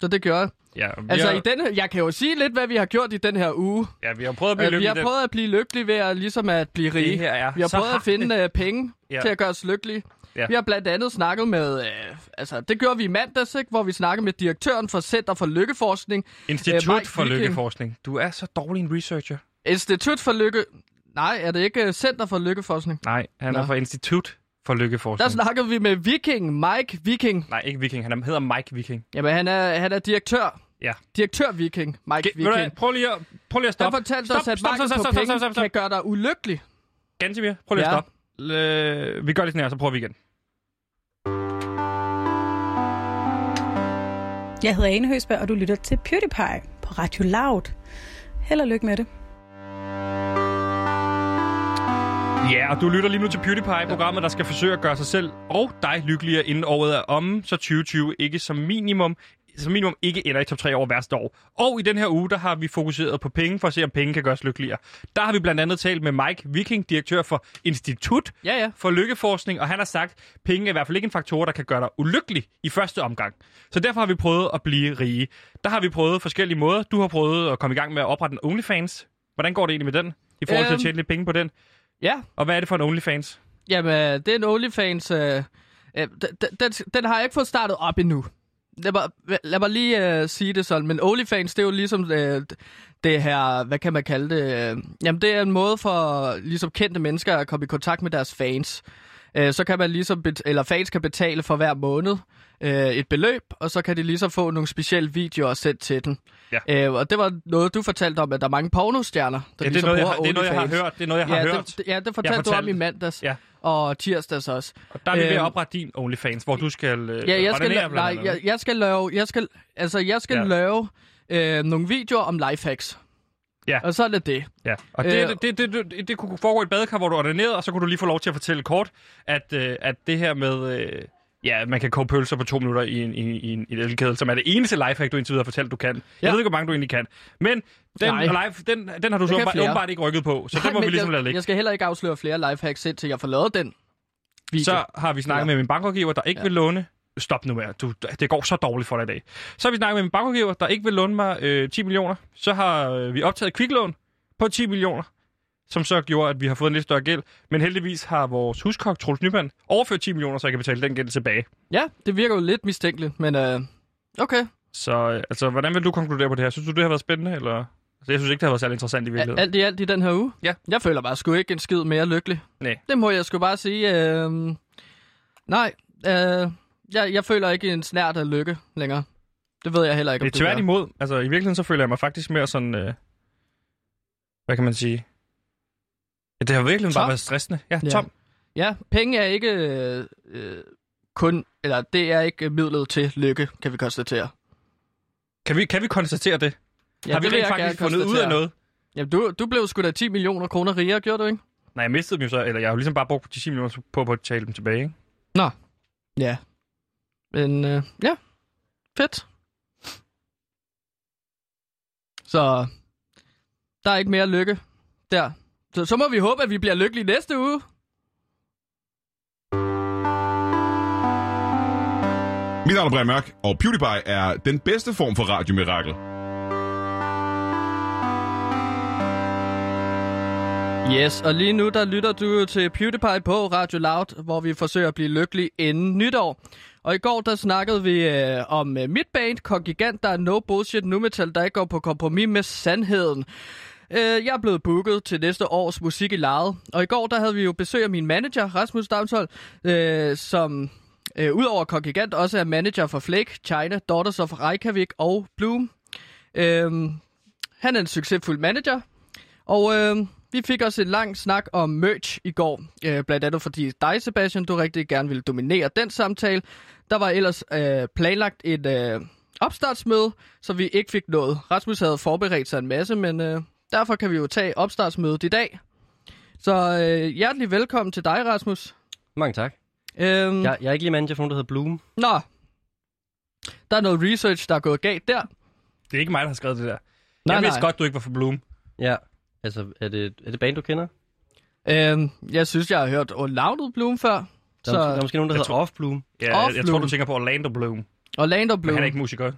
Så det gør jeg. Ja, Altså, har, i denne, jeg kan jo sige lidt, hvad vi har gjort i den her uge. ja, vi har prøvet at blive Øh, vi lykkelige. har den- prøvet at blive lykkelige ved at, ligesom at blive rige. Det her er vi har så prøvet at finde uh, penge Ja. ja. til at gøre os lykkelige. Ja. Vi har blandt andet snakket med, øh, altså det gjorde vi i mandags, ikke? hvor vi snakkede med direktøren for Center for Lykkeforskning. Institut Øh, Mike for Viking. Lykkeforskning. Du er så dårlig en researcher. Institut for Lykke... Nej, er det ikke øh, Center for Lykkeforskning? Nej, han er Nå. fra Institut for Der Lykkeforskning. snakkede vi med Viking, Mike Viking. Nej, ikke Viking. Han er- hedder Mike Viking. Jamen, han er, han er direktør. Ja. Direktør Viking, Mike Ge- du hvad, Viking. prøv lige at, prøv lige at Der stoppe. fortalte os, at mangel på penge kan gøre dig ulykkelig. Gansimir, prøv lige at Ja. stoppe. Øh, vi gør det sådan her, så prøver vi igen. Jeg hedder Ane Høsberg, og du lytter til PewDiePie på Radio Loud. Held og lykke med det. Ja, og du lytter lige nu til PewDiePie, programmet, der skal forsøge at gøre sig selv og dig lykkeligere inden året er omme, så 2020 ikke som minimum som minimum ikke ender i top 3 over værste år. Og i den her uge, der har vi fokuseret på penge, for at se, om penge kan gøre os lykkeligere. Der har vi blandt andet talt med Mike Viking, direktør for Institut Ja, ja. for Lykkeforskning, og han har sagt, at penge er i hvert fald ikke en faktor, der kan gøre dig ulykkelig i første omgang. Så derfor har vi prøvet at blive rige. Der har vi prøvet forskellige måder. Du har prøvet at komme i gang med at oprette en OnlyFans. Hvordan går det egentlig med den? I forhold til at Øhm. tjene lidt penge på den? Ja, Og hvad er det for en OnlyFans? Jamen, øh, det er en OnlyFans. Øh, øh, den, den, den har jeg ikke fået startet op endnu. Lad mig, lad mig lige øh, sige det sådan, men OnlyFans, det er jo ligesom øh, det her, hvad kan man kalde det? Øh, jamen, det er en måde for ligesom kendte mennesker at komme i kontakt med deres fans. Øh, så kan man ligesom, bet- eller fans kan betale for hver måned øh, et beløb, og så kan de ligesom få nogle specielle videoer sendt til den. Ja. Øh, og det var noget, du fortalte om, at der er mange pornostjerner, der Ja, det, er ligesom noget, jeg har, det er noget, jeg har hørt. Det er noget, jeg har ja, hørt. Det, ja, det fortalte du om fortalte- i mandags Ja. og tirsdags også. Og der er vi ved at Øhm, oprette din OnlyFans, hvor du skal øh, Ja, jeg skal, la- nej, jeg, jeg skal lave, jeg skal, altså, jeg skal Ja. lave øh, nogle videoer om lifehacks. Ja. Og så er det det. Ja, og det, Øh, det, det, det, det, det kunne foregå i et badekar, hvor du er ordineret, og så kunne du lige få lov til at fortælle kort, at, øh, at det her med, øh, ja, man kan koge pølser på to minutter i en, i, i en, i en elkedel, som er det eneste lifehack, du indtil videre har fortalt, du kan. Jeg Ja. ved ikke, hvor mange du egentlig kan. Men den, Nej. live, den, den har du så åbenbart, åbenbart ikke rykket på, så Nej, det må vi ligesom lade jeg, ligge. jeg skal heller ikke afsløre flere lifehacks, indtil jeg får lavet den video. Så har vi snakket Ja. med min bankrådgiver, der ikke Ja. vil låne. Stop nu med du, Det går så dårligt for dig i dag. Så har vi snakket med min bankrådgiver, der ikke vil låne mig øh, 10 millioner. Så har øh, vi optaget kviklån på 10 millioner, som så gjorde, at vi har fået en lidt større gæld. Men heldigvis har vores huskok, Troels Nyman, overført 10 millioner, så jeg kan betale den gæld tilbage. Ja, det virker jo lidt mistænkeligt, men øh, okay. Så øh, altså, hvordan vil du konkludere på det her? Synes du, det har været spændende? Eller? Altså, jeg synes ikke, det har været særlig interessant i virkeligheden. Alt i alt i den her uge. Ja. Jeg føler bare sgu ikke en skid mere lykkelig. Nej. Det må jeg sgu bare sige. Øh, nej, øh, jeg, jeg føler ikke en snært af lykke længere. Det ved jeg heller ikke, om Det er tværtimod. Altså, i virkeligheden så føler jeg mig faktisk mere sådan... Øh, hvad kan man sige? Ja, det har virkelig Tom? bare været stressende. Ja, Ja. tom. Ja, penge er ikke øh, kun, eller det er ikke midlet til lykke, kan vi konstatere. Kan vi, kan vi konstatere det? Ja, Har vi rent faktisk fundet ud af noget? Jamen, du, du blev sgu da 10 millioner kroner rigere, gjorde du ikke? Nej, jeg mistede dem jo så, eller jeg har jo ligesom bare brugt de 10 millioner på, på at betale dem tilbage, ikke? Nå, ja. Men øh, ja, fedt. Så der er ikke mere lykke der. Så, så må vi håbe, at vi bliver lykkelige næste uge. Mit navn er Brian Mørk, og PewDiePie er den bedste form for radiomirakel. Yes, og lige nu der lytter du til PewDiePie på Radio Loud, hvor vi forsøger at blive lykkelige inden nytår. Og i går der snakkede vi øh, om øh, mit band, Kongigant, der er no bullshit nu metal, der ikke går på kompromis med sandheden. Øh, jeg er blevet booket til næste års musik i lejet. Og i går der havde vi jo besøg af min manager, Rasmus Damshold, øh, som øh, udover Kongigant også er manager for Flake, China, Daughters of Reykjavik og Bloom. Øh, han er en succesfuld manager, og øh, vi fik også en lang snak om merch i går. Øh, blandt andet fordi dig, Sebastian, du rigtig gerne ville dominere den samtale. Der var ellers øh, planlagt et øh, opstartsmøde, så vi ikke fik noget. Rasmus havde forberedt sig en masse, men øh, derfor kan vi jo tage opstartsmødet i dag. Så øh, hjertelig velkommen til dig, Rasmus. Mange tak. Øhm, Jeg, jeg er ikke lige manager for nogen, der hedder Bloom. Nå, der er noget research, der er gået galt der. Det er ikke mig, der har skrevet det der. Nej, jeg vidste nej. godt, du ikke var for Bloom. Ja, altså, er det, er det band, du kender? Øhm, jeg synes, jeg har hørt Orlando Bloom før. Der er, så... der er måske nogen, der Jeg hedder tror- Off Bloom. Ja, Off jeg, jeg tror, du tænker på Orlando Bloom. Orlando Men Bloom. han er ikke musiker.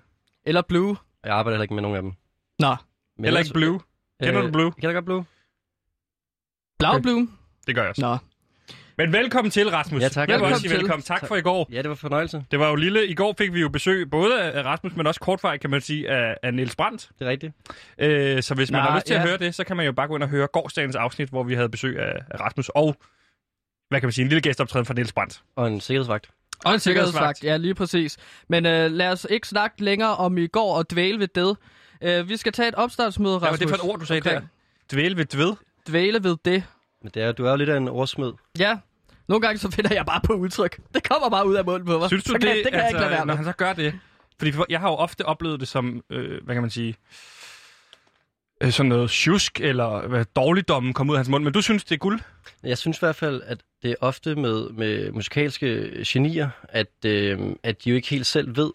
Eller Blue. Jeg arbejder heller ikke med nogen af dem. Nå, Men Heller ikke Blue. Kender du Blue? Kender du godt Blue? Blau Okay. Bloom. Det gør jeg også. Nå. Men velkommen til, Rasmus. Ja, tak. Jeg vil også sige velkommen. Tak Tak. for i går. Ja, det var en fornøjelse. Det var jo lille. I går fik vi jo besøg både af Rasmus, men også kortvarigt, kan man sige, af, af Niels Brandt. Det er rigtigt. Øh, så hvis man Nej, har lyst til at ja. høre det, så kan man jo bare gå ind og høre gårdsdagens afsnit, hvor vi havde besøg af, af Rasmus og, hvad kan man sige, en lille gæstoptræden fra Niels Brandt. Og en sikkerhedsvagt. Og en sikkerhedsvagt. sikkerhedsvagt, ja lige præcis. Men øh, lad os ikke snakke længere om i går og dvæle ved det. Øh, vi skal tage et opstartsmøde, Rasmus. var det for et ord, du sagde Okay. der? Dvæle ved dved. Dvæle ved det. Men det er, du er jo lidt af en ordsmed. Ja, nogle gange så finder jeg bare på udtryk. Det kommer bare ud af munden på mig. Synes du så det, kan, det kan jeg ikke lade være når med. han så gør det? Fordi for- jeg har jo ofte oplevet det som, øh, hvad kan man sige, øh, sådan noget tjusk eller hvad, dårligdommen kom ud af hans mund. Men du synes, det er guld? Jeg synes i hvert fald, at det er ofte med, med musikalske genier, at, øh, at de jo ikke helt selv ved,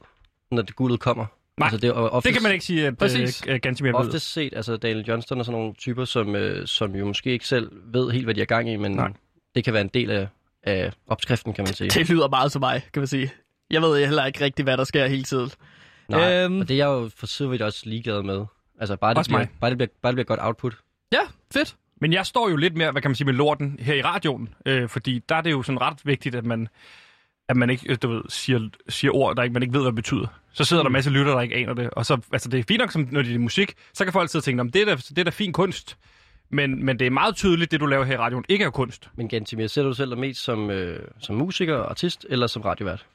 når det guldet kommer. Nej, altså, det, er ofte, Det kan man ikke sige, at Præcis. øh, Gantimir ved. Ofte set, altså Daniel Johnston og sådan nogle typer, som, øh, som jo måske ikke selv ved helt, hvad de er gang i, men Nej. det kan være en del af, af opskriften, kan man sige. Det lyder meget som mig, kan man sige. Jeg ved heller ikke rigtigt, hvad der sker hele tiden. Nej, Øhm. og det er jeg jo for så vidt også ligeglad med. Altså bare det, Også bliver, mig. bare, det bliver, bare det bliver godt output. Ja, fedt. Men jeg står jo lidt mere, hvad kan man sige, med lorten her i radioen. Øh, fordi der er det jo sådan ret vigtigt, at man, at man ikke, øh, du ved, siger, siger ord, der ikke, man ikke ved, hvad det betyder. Så sidder der en masse lytter, der ikke aner det. Og så, altså det er fint nok, som, når det er musik, så kan folk sidde og tænke, "Nå, men det er da, det er da fin kunst. Men, men det er meget tydeligt, det du laver her i radioen, ikke er kunst. Men Gantimir, ser du dig selv dig mest som, øh, som musiker, artist eller som radiovært?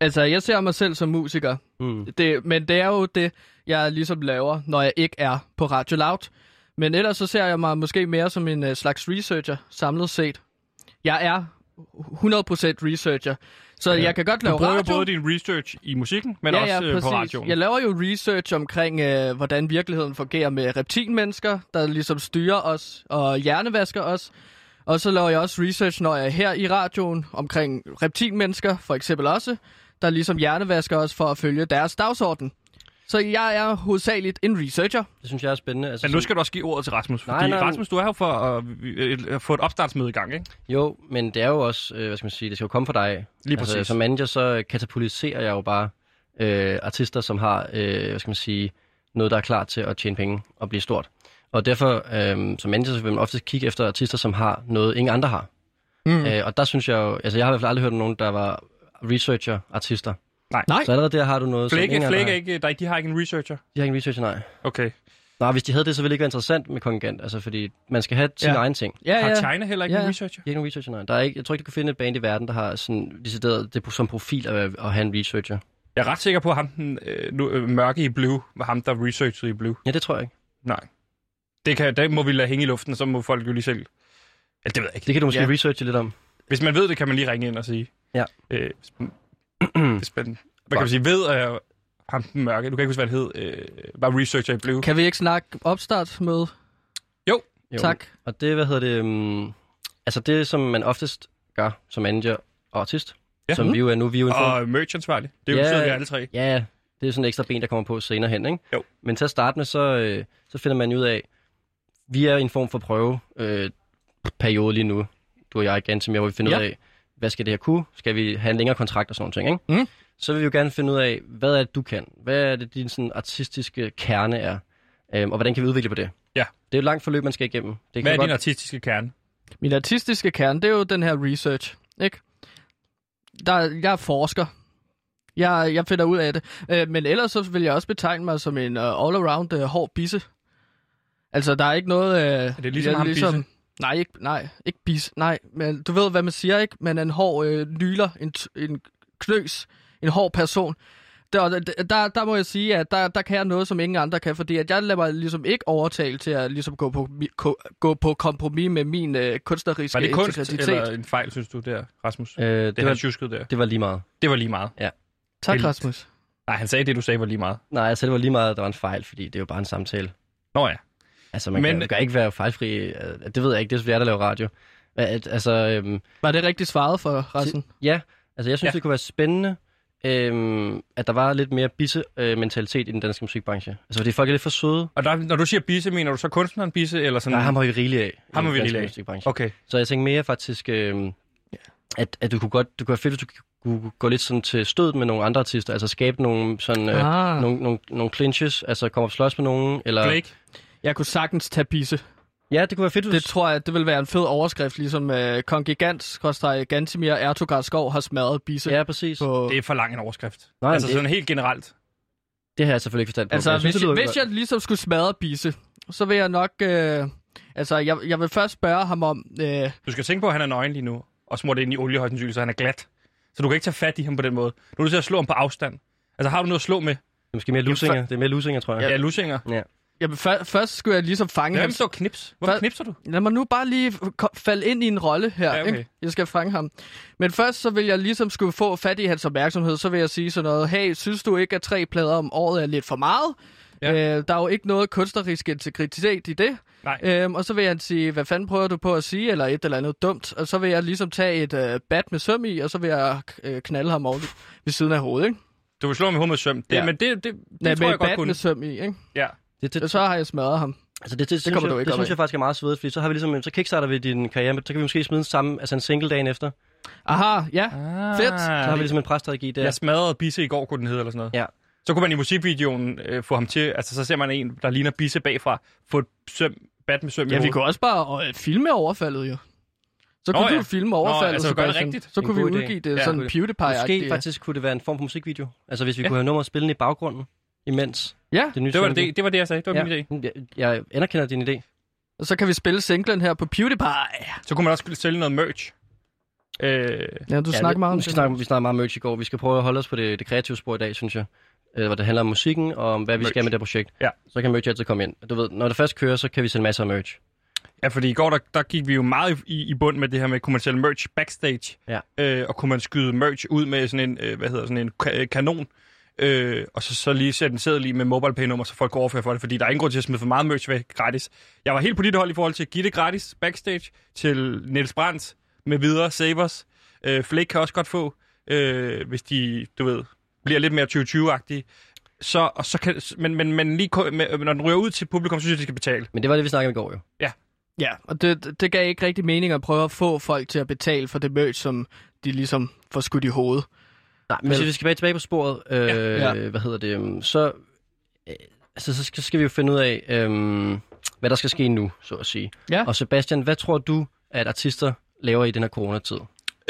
Altså, jeg ser mig selv som musiker. Mm. Det, men det er jo det, jeg ligesom laver, når jeg ikke er på Radio Loud. Men ellers så ser jeg mig måske mere som en uh, slags researcher, samlet set. Jeg er 100% researcher. Så ja. jeg kan godt lave Du bruger radio. både din research i musikken, men ja, også ja, øh, på præcis. radioen. Jeg laver jo research omkring, øh, hvordan virkeligheden fungerer med reptilmennesker, der ligesom styrer os og hjernevasker os. Og så laver jeg også research, når jeg er her i radioen, omkring reptilmennesker, for eksempel også, der ligesom hjernevasker os for at følge deres dagsorden. Så jeg er hovedsageligt en researcher. Det synes jeg er spændende. Altså, Men nu skal du også give ordet til Rasmus. Nej, Fordi nej, men- Rasmus, du er her for at, øh, at få et opstartsmøde i gang, ikke? Jo, men det er jo også, øh, hvad skal man sige, det skal jo komme fra dig. Lige altså, præcis. Som manager, så katapultiserer jeg jo bare øh, artister, som har, øh, hvad skal man sige, noget, der er klar til at tjene penge og blive stort. Og derfor, øh, som manager, så vil man ofte kigge efter artister, som har noget, ingen andre har. Mm. Øh, og der synes jeg jo, altså jeg har i hvert fald aldrig hørt om nogen, der var researcher-artister. Nej. Nej. Så allerede der har du noget, som Flake er har. ikke, der, de har ikke en researcher. De har ikke en researcher, nej. Okay. Nej, hvis de havde det, så ville det ikke være interessant med kongigant, altså fordi man skal have sine Ja. egne ting. Ja, Har ja. China heller ikke Ja. en researcher? Har ikke nogen researcher, nej. Der er ikke, jeg tror ikke, du kan finde et band i verden, der har sådan decideret det som profil at, at have en researcher. Jeg er ret sikker på, at ham den øh, nu, øh, mørke i Blue var ham, der researchede i Blue. Ja, det tror jeg ikke. Nej. Det, kan, det må vi lade hænge i luften, og så må folk jo lige selv... Ja, det ved jeg ikke. Det kan du måske Ja. ja. researche lidt om. Hvis man ved det, kan man lige ringe ind og sige. Ja. Øh, det er spændende. Hvad kan man sige? Ved øh, ham den mørke, du kan ikke huske, hvad han hed, øh, var researcher i Blue. Kan vi ikke snakke opstartsmøde? Jo. Jo, Tak. Og det, hvad hedder det, um, altså det, som man oftest gør som manager og artist, Ja. ja. som Mhm. vi jo er nu, vi er jo en form- Og merch-ansvarlig. Det er jo betyder vi alle tre. Ja, det er sådan en ekstra ben, der kommer på senere hen, ikke? Jo. Men til at starte med, så, øh, så finder man ud af, vi er i en form for prøve øh, periode lige nu, du og jeg, Gantemir, hvor vi finder Ja. ud af, hvad skal det her kunne? Skal vi have en længere kontrakt og sådan nogle ting, ikke? Mm. Så vil vi jo gerne finde ud af, hvad er det, du kan? Hvad er det, din sådan, artistiske kerne er? Øhm, og hvordan kan vi udvikle på det? Ja. Det er jo et langt forløb, man skal igennem. Det Hvad er godt... din artistiske kerne? Min artistiske kerne, det er jo den her research, ikke? Der, jeg er forsker. Jeg, jeg finder ud af det. Øh, men ellers så vil jeg også betegne mig som en uh, all-around uh, hård bisse. Altså, der er ikke noget... Uh, er det ligesom ham Bisse? Nej, ikke, nej, ikke bisse. Nej, men du ved, hvad man siger, ikke? Man er en hård øh, nyler, en, en knøs, en hård person. Der, der, der, må jeg sige, at der, der kan jeg noget, som ingen andre kan, fordi at jeg lader mig ligesom ikke overtale til at ligesom gå, på, ko, gå på kompromis med min øh, kunstneriske Var det kunst eller en fejl, synes du, der, Rasmus? Øh, det, det var, han der. det var lige meget. Det var lige meget. Ja. Tak, Helt- Rasmus. Nej, han sagde det, du sagde var lige meget. Nej, altså det var lige meget, at der var en fejl, fordi det er jo bare en samtale. Nå ja. Altså, man Men- kan, kan ikke være fejlfri. øh, Det ved jeg ikke, det er selvfølgelig jer, der laver radio. At, altså, øhm, Var det rigtigt svaret for resten? ja, altså jeg synes, Ja. det kunne være spændende, øhm, at der var lidt mere bisse-mentalitet i den danske musikbranche. Altså, fordi folk er lidt for søde. Og der, når du siger bisse, mener du så kunstneren bisse, eller sådan? Nej, ham har vi rigeligt af. Ham har vi rigeligt af. Okay. Så jeg tænker mere faktisk, øhm, at, at du kunne godt, du kunne være fedt, hvis du kunne gå lidt sådan til stødet med nogle andre artister, altså skabe nogle sådan, øh, Ah. nogle, nogle, nogle clinches, altså komme op og slås med nogen, eller... Blake? Jeg kunne sagtens tage bisse. Ja, det kunne være fedt, hvis... Det tror jeg, det vil være en fed overskrift, ligesom uh, Kong Gigant, Gantimir Ertugard Skov har smadret bisse. Ja, præcis. På... Det er for lang en overskrift. Nej, altså det- sådan helt generelt. Det har jeg selvfølgelig ikke forstand på. Altså, jeg hvis, synes, jeg, det lyder hvis jeg ligesom skulle smadre Bisse, så vil jeg nok... Øh, altså, jeg, jeg vil først spørge ham om... Øh, Du skal tænke på, at han er nøgen lige nu, og smurt ind i olie højst sandsynligt, så han er glat. Så du kan ikke tage fat i ham på den måde. Du er nødt til at slå ham på afstand. Altså har du noget at slå med? Det er måske mere lusinger. Det er mere lusinger, tror jeg. Ja, ja lusinger. Ja. Vil før, først skulle jeg ligesom fange Lad ham. ham stå knips. Hvorfor Før- knipser du? Lad mig nu bare lige falde ind i en rolle her. Ja, okay. ikke? Jeg skal fange ham. Men først så vil jeg ligesom skulle få fat i hans opmærksomhed. Så vil jeg sige sådan noget. Hey, synes du ikke, at tre plader om året er lidt for meget? Ja. Øh, der er jo ikke noget kunstnerisk integritet i det. Nej. Øhm, og så vil jeg sige, hvad fanden prøver du på at sige, eller et eller andet dumt. Og så vil jeg ligesom tage et øh, bat med søm i, og så vil jeg øh, knalde ham over ved siden af hovedet, ikke? Du vil slå ham i hovedet med søm. Det, Ja. Men det, det, det Nej, tror jeg et godt kunne. med søm i, ikke? Ja. Det, det, så har jeg smadret ham. altså, det, det, det, synes, kommer jeg, du ikke det synes jeg faktisk er meget svedigt, fordi så har vi ligesom, så kickstarter vi din karriere, men så kan vi måske smide den samme, altså en single dagen efter. Aha, ja. Ah, Fedt. Så har vi ligesom en præstrategi der. Jeg smadrede Bisse i går, kunne den hedde, eller sådan noget. Ja. Så kunne man i musikvideoen øh, få ham til, altså så ser man en, der ligner Bisse bagfra, få et søm, bat med søm i Ja, vi kunne også bare øh, filme overfaldet, jo. Så kunne Nå, du ja. filme Nå, overfaldet, altså, det Sebastian. rigtigt. Så En kunne vi udgive det Ja. sådan Måske PewDiePie-agtigt. faktisk kunne det være en form for musikvideo. Altså hvis vi Ja. kunne have nummeret spillende i baggrunden, imens Ja, det nye Det var det, det var det, jeg sagde. Det var ja. min idé. Jeg, jeg anerkender din idé. og så kan vi spille singlen her på PewDiePie. Så kunne man også sælge noget merch. Øh, Ja, du ja, snakker meget om vi, skal det. snakke, vi snakker meget merch i går. Vi skal prøve at holde os på det, det kreative spor i dag, synes jeg. Øh, hvor det handler om musikken og om, hvad vi Merch. skal med det projekt. Ja. Så kan merch altid komme ind. Du ved, når det først kører, så kan vi sælge masser af merch. ja, fordi i går, der, der gik vi jo meget i, i bund med det her med, kunne man sælge merch backstage, Ja. øh, og kunne man skyde merch ud med sådan en, øh, hvad hedder sådan en ka- kanon, øh, og så, så lige sætte en seddel i med mobile pay nummer, så folk går overføre for det, fordi der er ingen grund til at smide for meget merch væk gratis. Jeg var helt på dit hold i forhold til at give det gratis backstage til Niels Brandt med videre savers. Øh, Flake kan også godt få, øh, hvis de, du ved, bliver lidt mere 2020-agtige. Så, og så kan, men, men, men lige, når den ryger ud til publikum, så synes jeg, de skal betale. Men det var det, vi snakkede om i går jo. Ja, og det, det gav ikke rigtig mening at prøve at få folk til at betale for det merch, som de ligesom får skudt i hovedet. Nej, men hvis vi skal tilbage, tilbage på sporet, øh, Ja. ja. hvad hedder det, øhm, så, øh, altså, så skal, skal vi jo finde ud af, øhm, hvad der skal ske nu, så at sige. Ja. Og Sebastian, hvad tror du, at artister laver i den her coronatid?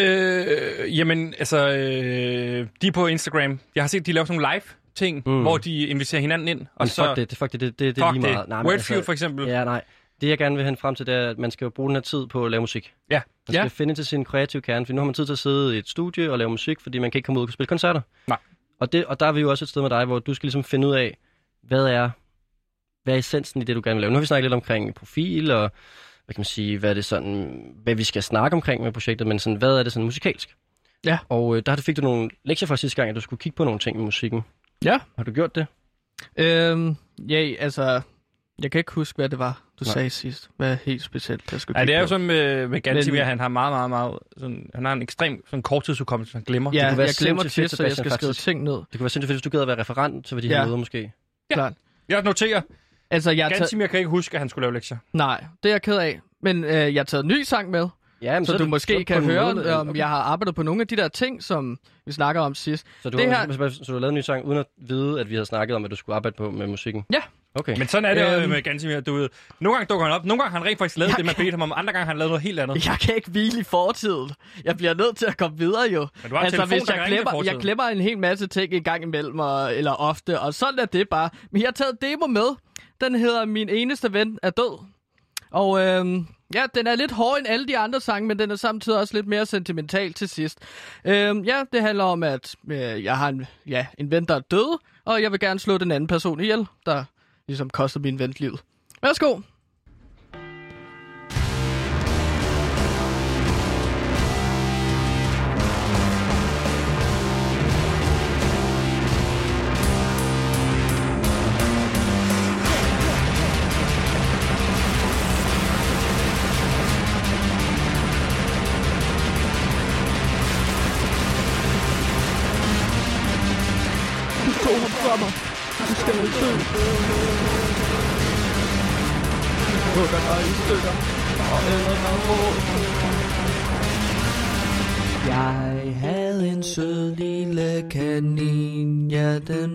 Øh, jamen, altså, øh, de er på Instagram. Jeg har set, de laver sådan nogle live-ting, mm. Mm. hvor de inviterer hinanden ind. Og Men så, fuck det, det, fuck det, det, det, det er fuck lige det. meget. Nej, men Wordfeud for eksempel. Ja, nej. Det, jeg gerne vil hen frem til, det er, at man skal jo bruge den her tid på at lave musik. Ja. Man skal Ja. finde til sin kreative kerne, for nu har man tid til at sidde i et studie og lave musik, fordi man kan ikke komme ud og spille koncerter. Nej. Og, det, og der er vi jo også et sted med dig, hvor du skal ligesom finde ud af, hvad er, hvad er essensen i det, du gerne vil lave. Nu har vi snakket lidt omkring profil, og hvad kan man sige, hvad er det sådan, hvad vi skal snakke omkring med projektet, men sådan, hvad er det sådan musikalsk? Ja. Og øh, der fik du nogle lektier fra sidste gang, at du skulle kigge på nogle ting i musikken. Ja. Har du gjort det? Øhm, ja, altså... Jeg kan ikke huske, hvad det var, du Nej. sagde sidst. Hvad er helt specielt, jeg skulle Ja, det er jo sådan med, med Gantimir, han har meget, meget, meget... Sådan, han har en ekstrem sådan korttidsudkommelse, han glemmer. Ja, kunne være jeg glemmer fedt, tit, så jeg skal skrive ting ned. Det kunne være sindssygt fedt, hvis du gad at være referent til de her Ja. møder måske. Klart. Jeg noterer. Altså, jeg. Gantimir kan ikke huske, at han skulle lave lektier. Nej, det er jeg ked af. Men øh, jeg har taget en ny sang med. Ja, men så, så du det- måske så kan høre, måde, om okay. jeg har arbejdet på nogle af de der ting, som vi snakker om sidst. Så du, det har, her... så du har lavet en ny sang, uden at vide, at vi havde snakket om, at du skulle arbejde på med musikken? Ja. Okay. Men sådan er det Øhm. med Gantimir, du ved. Nogle gange dukker han op, nogle gange har han rent faktisk lavet det, man bedte ham om, andre gange har han lavet noget helt andet. Jeg kan ikke hvile i fortiden. Jeg bliver nødt til at komme videre jo. Men du har telefon, hvis jeg glemmer, jeg glemmer en hel masse ting en gang imellem, og, eller ofte, og sådan er det bare. Men jeg har taget demo med. Den hedder Min eneste ven er død. Og øhm, ja, den er lidt hård end alle de andre sange, men den er samtidig også lidt mere sentimental til sidst. Øhm, ja, det handler om, at øh, jeg har en, ja, en ven, der er død, og jeg vil gerne slå den anden person ihjel, der ligesom koster min ven livet. Værsgo.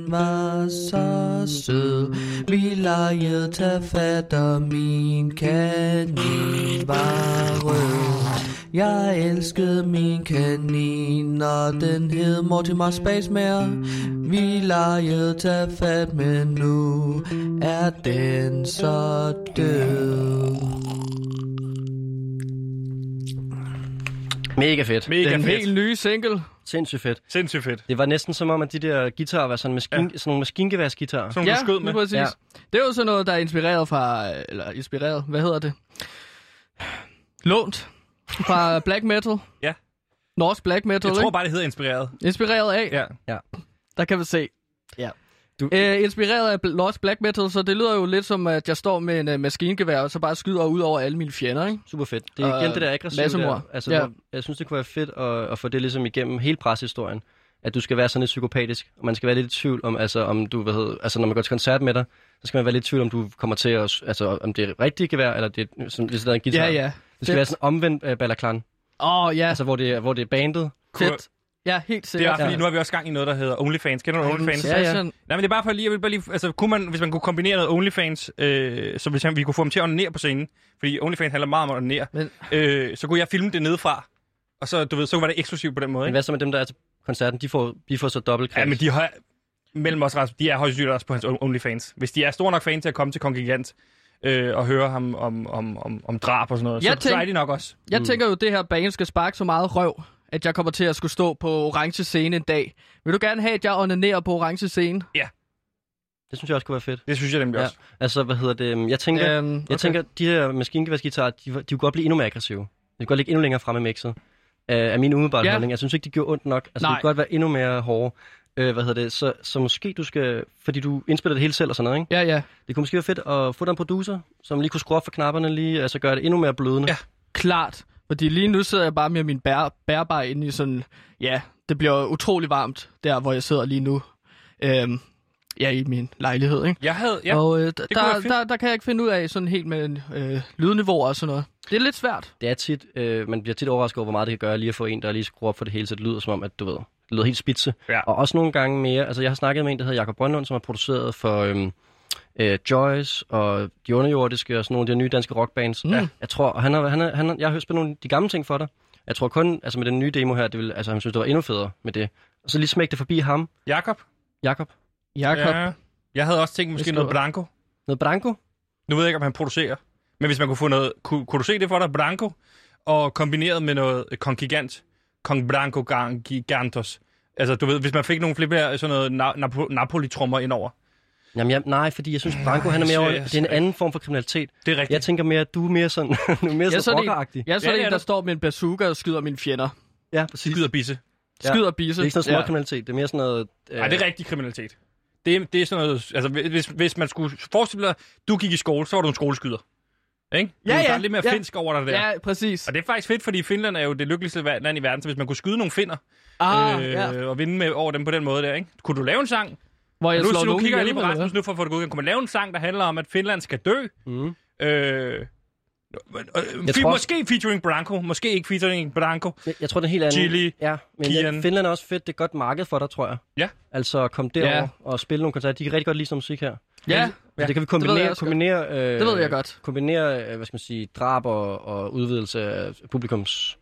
Ja var så sød. Vi legede tage fat, og min kanin var rød. Jeg elskede min kanin, og den hed Mortimer Spacemare Vi legede tage fat, men nu er den så død. Mega fedt. Mega Den fedt. helt nye single. Sindssygt fedt. Sindssygt fedt. Det var næsten som om, at de der guitarer var sådan, maskin, ja. sådan nogle maskingeværsguitarer. Som du skød med. præcis. Ja. Ja. Det er jo sådan noget, der er inspireret fra, eller inspireret, hvad hedder det? Lånt fra black metal. Ja. Norsk black metal, Jeg tror bare, det hedder inspireret. Inspireret af. Ja. Ja. Der kan vi se. Ja. Du... Øh, inspireret af Norsk black metal, så det lyder jo lidt som, at jeg står med en uh, maskingevær, og så bare skyder ud over alle mine fjender, ikke? Super fedt. Det er igen det der aggressive massemord. der. Altså, Ja. ja. jeg synes, det kunne være fedt at, at få det ligesom igennem hele preshistorien. At du skal være sådan lidt psykopatisk, og man skal være lidt i tvivl om, altså, om du, hvad hedder, altså, når man går til koncert med dig, så skal man være lidt i tvivl, om du kommer til at, altså, om det er rigtigt gevær, eller det er, som, hvis det er en guitar. Ja, ja. Det skal Fedt. være sådan omvendt uh, balaklan. Åh, oh, ja. Altså, hvor det, hvor det er bandet. Fedt. Ja, helt Det er sikkert. fordi nu har vi også gang i noget, der hedder OnlyFans. Kender du OnlyFans? Ja, ja. Nej, men det er bare for lige, jeg vil bare lige, altså, kunne man, hvis man kunne kombinere noget OnlyFans, øh, så hvis han, vi kunne få ham til at onanere på scenen, fordi OnlyFans handler meget om at onanere, Men- øh, så kunne jeg filme det nedefra, og så, du ved, så var det eksklusivt på den måde, Men ikke? hvad så med dem, der er til koncerten? De får, de får så dobbelt Ja, men de har, mellem os, de er højst også på hans OnlyFans. Hvis de er store nok fan til at komme til Kongigant, øh, og høre ham om, om, om, om drab og sådan noget, Jeg så, så tænk- er de nok også. Jeg mm. tænker jo, at det her bane skal sparke så meget røv, at jeg kommer til at skulle stå på orange scene en dag. Vil du gerne have, at jeg onanerer på orange scene? Ja. Det synes jeg også kunne være fedt. Det synes jeg nemlig Ja. også. Altså, hvad hedder det? Jeg tænker, Øhm, jeg tænker de her maskingeværsguitarer, de, de kunne godt blive endnu mere aggressive. De kunne godt ligge endnu længere fremme i mixet. Uh, er min umiddelbare Ja. holdning. Jeg synes ikke, de gjorde ondt nok. Altså, Nej. det kunne godt være endnu mere hårde. Uh, hvad hedder det? Så, så måske du skal... Fordi du indspiller det hele selv og sådan noget, ikke? Ja, ja. Det kunne måske være fedt at få dig en producer, som lige kunne skrue op for knapperne, lige, altså gøre det endnu mere blødende. Ja. Klart. Fordi lige nu sidder jeg bare med min bær, bærbar inde i sådan... Ja, det bliver utrolig varmt, der hvor jeg sidder lige nu. Øhm, ja, i min lejlighed, ikke? Jeg havde, ja, og øh, der, fedt. der, der kan jeg ikke finde ud af sådan helt med øh, lydniveauer og sådan noget. Det er lidt svært. Det er tit, øh, man bliver tit overrasket over, hvor meget det kan gøre lige at få en, der lige skruer op for det hele, så det lyder som om, at du ved, det lyder helt spidse. Ja. Og også nogle gange mere, altså jeg har snakket med en, der hedder Jakob Brøndlund, som har produceret for øhm, øh, Joyce og De Underjordiske og sådan nogle af de nye danske rockbands. Mm. Ja. Jeg tror, og han har, han har, han har, jeg har hørt nogle af de gamle ting for dig. Jeg tror kun, altså med den nye demo her, det vil, altså han synes, det var endnu federe med det. Og så lige smæk det forbi ham, Jakob? Jakob. Jakob. Ja. Jeg havde også tænkt måske noget. Branco. Noget Branko? Nu ved jeg ikke, om han producerer. Men hvis man kunne få noget... Kunne, kunne du se det for dig, Branco? Og kombineret med noget øh, Kong Gigant. Kong Branco Gang Gigantos. Altså, du ved, hvis man fik nogle flere sådan noget na- Napo- Napoli-trommer indover. Jamen jeg, nej, fordi jeg synes, Branko han er mere over, det er en anden form for kriminalitet. Det er rigtigt. Jeg tænker mere, at du er mere sådan, du er mere Jeg er sådan sådan rockeragtig. en, jeg er sådan Ja, det en, er der du. står med en bazooka og skyder mine fjender. Ja, præcis. Skyder bisse. Skyder bisse. Det er ikke sådan noget Ja. småkriminalitet, det er mere sådan noget... Øh, Nej, det er rigtig kriminalitet. Det er, det er sådan noget... Altså, hvis, hvis man skulle forestille dig, du gik i skole, så var du en skoleskyder. Ikke? Ja, Der ja, er lidt mere ja. finsk over dig der. Ja, præcis. Og det er faktisk fedt, fordi Finland er jo det lykkeligste land i verden, så hvis man kunne skyde nogle finder Ah, øh, ja. og vinde med over dem på den måde der, ikke? Kunne du lave en sang? Hvor jeg nu, slår nu kigger jeg lige på Rasmus nu for at få det godkendt. Kunne man lave en sang, der handler om, at Finland skal dø? Mm. Øh, Jeg jeg tror- Måske featuring Branko, måske ikke featuring Branko. Jeg, jeg tror, det er helt anden... Chili, ja, men Kian. ja, Finland er også fedt. Det er godt marked for dig, tror jeg. Ja. Altså, kom derover Ja. ja. og spille nogle koncerter. De kan rigtig godt lide sådan musik her. Ja, Altså, det kan vi det ved kombinere, kombinere, øh, Det ved jeg godt. kombinere øh, hvad skal man sige, drab og, og udvidelse af publikums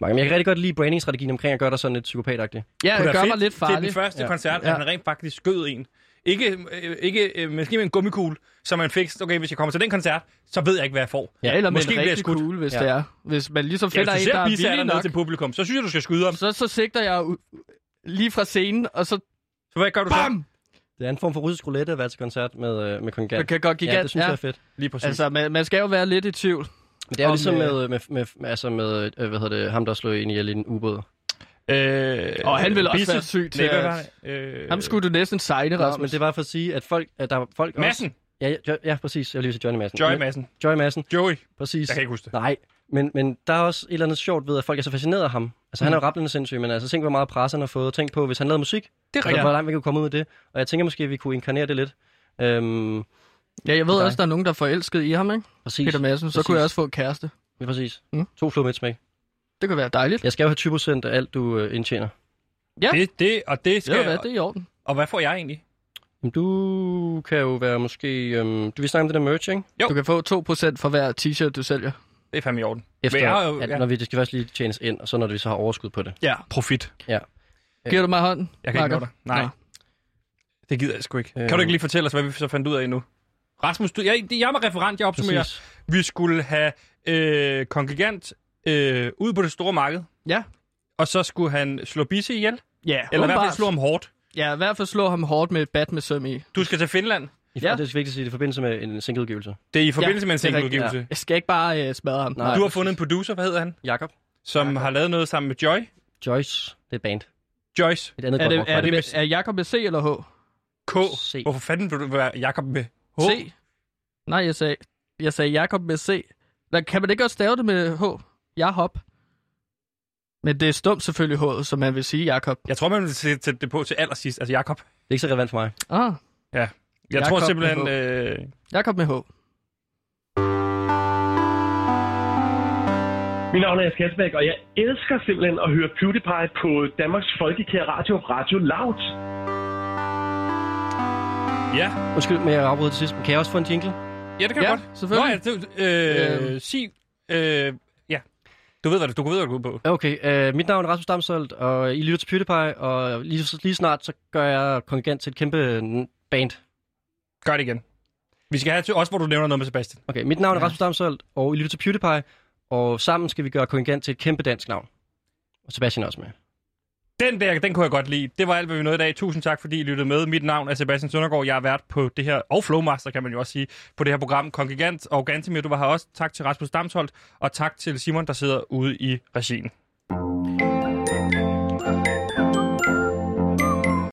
mange. Men jeg kan rigtig godt lide branding-strategien omkring at gøre dig sådan lidt psykopatagtigt. Ja, det gør mig fedt lidt Til farlig. den første Ja. koncert, Ja. at han rent faktisk skød en. Ikke, øh, ikke øh, måske med en gummikugle, så man fik, okay, hvis jeg kommer til den koncert, så ved jeg ikke, hvad jeg får. Ja, eller med Måske en bliver jeg rigtig cool, hvis Ja. det er. Hvis man ligesom Ja, finder hvis en, der er villig nok, til publikum, så synes jeg, du skal skyde ham. Så så, så sigter jeg u- lige fra scenen, og så hvad gør du så? bam! Det er en form for russisk roulette at være til koncert med, øh, med kongigant. Det kan godt gigant. Ja, det synes ja. jeg er fedt. Lige præcis. Altså, man, man skal jo være lidt i tvivl. Men det er jo Om, ligesom med, med, med, med, altså med hvad hedder det, ham, der slog en ihjel i en ubåd. Øh, Og han ville også være syg til at- var det? Øh, Ham skulle du næsten sejne, Nå, Rasmus. men det var for at sige, at folk, at der er folk Madsen. også... Ja, ja, Jo- ja, præcis. Jeg vil lige sige Johnny Madsen. Joy Madsen. Joy Madsen, Joey. præcis. Jeg kan ikke huske det. Nej, men, men der er også et eller andet sjovt ved, at folk er så fascineret af ham. Altså, han er jo rappelende sindssyg, men altså, tænk, hvor meget pres han har fået. Tænk på, hvis han lavede musik, Det er altså, hvor langt vi kunne komme ud af det. Og jeg tænker måske, at vi kunne inkarnere det lidt. Øhm, Ja, jeg ved dig. også, der er nogen, der er forelsket i ham, ikke? præcis. Peter Madsen. Så Præcis. kunne jeg også få en kæreste. Ja, præcis. Mm. To fluer med et smæk. Det kunne være dejligt. Jeg skal jo have 20% af alt, du øh, indtjener. Ja. Det, det, og det skal... du hvad, det er i orden. Og hvad får jeg egentlig? Men du kan jo være måske... Øhm, du vil snakke om det der merch, ikke? Jo. Du kan få 2% for hver t-shirt, du sælger. Det er fandme i orden. Efter, Men jeg har jo- at, ja. når vi, det skal først lige tjenes ind, og så når vi så har overskud på det. Ja. Profit. Giver du mig hånden? Jeg kan ikke Marker? nå dig. Nej. Nå. Det gider jeg sgu ikke. Kan du ikke lige fortælle os, hvad vi så fandt ud af nu? Rasmus, du, jeg, jeg er med referent, jeg opsummerer. Præcis. Vi skulle have øh, kongigant øh, ud på det store marked, Ja. og så skulle han slå Bisse ihjel. Ja, Eller i hvert fald slå ham hårdt. Ja, i hvert fald slå ham hårdt med et bat med søm i. Du skal til Finland. I, Ja. ja. Det er vigtigt at sige, det er i forbindelse med en singleudgivelse. Det er i forbindelse Ja, med en singleudgivelse. Jeg skal ikke bare øh, smadre ham. Nej. Du har fundet en producer, hvad hedder han? Jakob. Som har lavet noget sammen med Joy. Joyce. Det er et band. Joyce. Et andet Er det, er, det med- med, er Jakob med C eller H? K. C. Hvorfor fanden vil du være Jakob med H? C? Nej, jeg sagde, jeg sagde Jakob med C. Der, kan man ikke også stave det med H? Jakob. Men det er stumt selvfølgelig H, som man vil sige Jakob. Jeg tror, man vil sætte det på til allersidst. Altså Jakob. Det er ikke så relevant for mig. Ah, Jeg Jakob tror simpelthen... Øh, Jakob med H. Mit navn er Jes Kasbæk, og jeg elsker simpelthen at høre PewDiePie på Danmarks Folkekære Radio, Radio Loud. ja. Undskyld, men jeg afbryder til sidst. Men Kan jeg også få en jingle? ja, det kan Ja, du godt. selvfølgelig. Nå, ja, det, øh, Øhm. sig... Øh, ja. Du ved, hvad du, du ved, hvad du går på. Okay, øh, mit navn er Rasmus Damsholdt, og I lytter til PewDiePie, og lige, lige snart, så gør jeg kongigant til et kæmpe band. Gør det igen. Vi skal have til også, hvor du nævner noget med Sebastian. Okay, mit navn er Rasmus Damsholdt, og I lytter til PewDiePie, og sammen skal vi gøre kongigant til et kæmpe dansk navn. Og Sebastian er også med. Den der, den kunne jeg godt lide. Det var alt, hvad vi nåede i dag. Tusind tak, fordi I lyttede med. Mit navn er Sebastian Søndergaard. Jeg har været på det her, og Flowmaster kan man jo også sige, på det her program Kongigant. Og Gantemir, du var her også. Tak til Rasmus Damsholdt, og tak til Simon, der sidder ude i regien.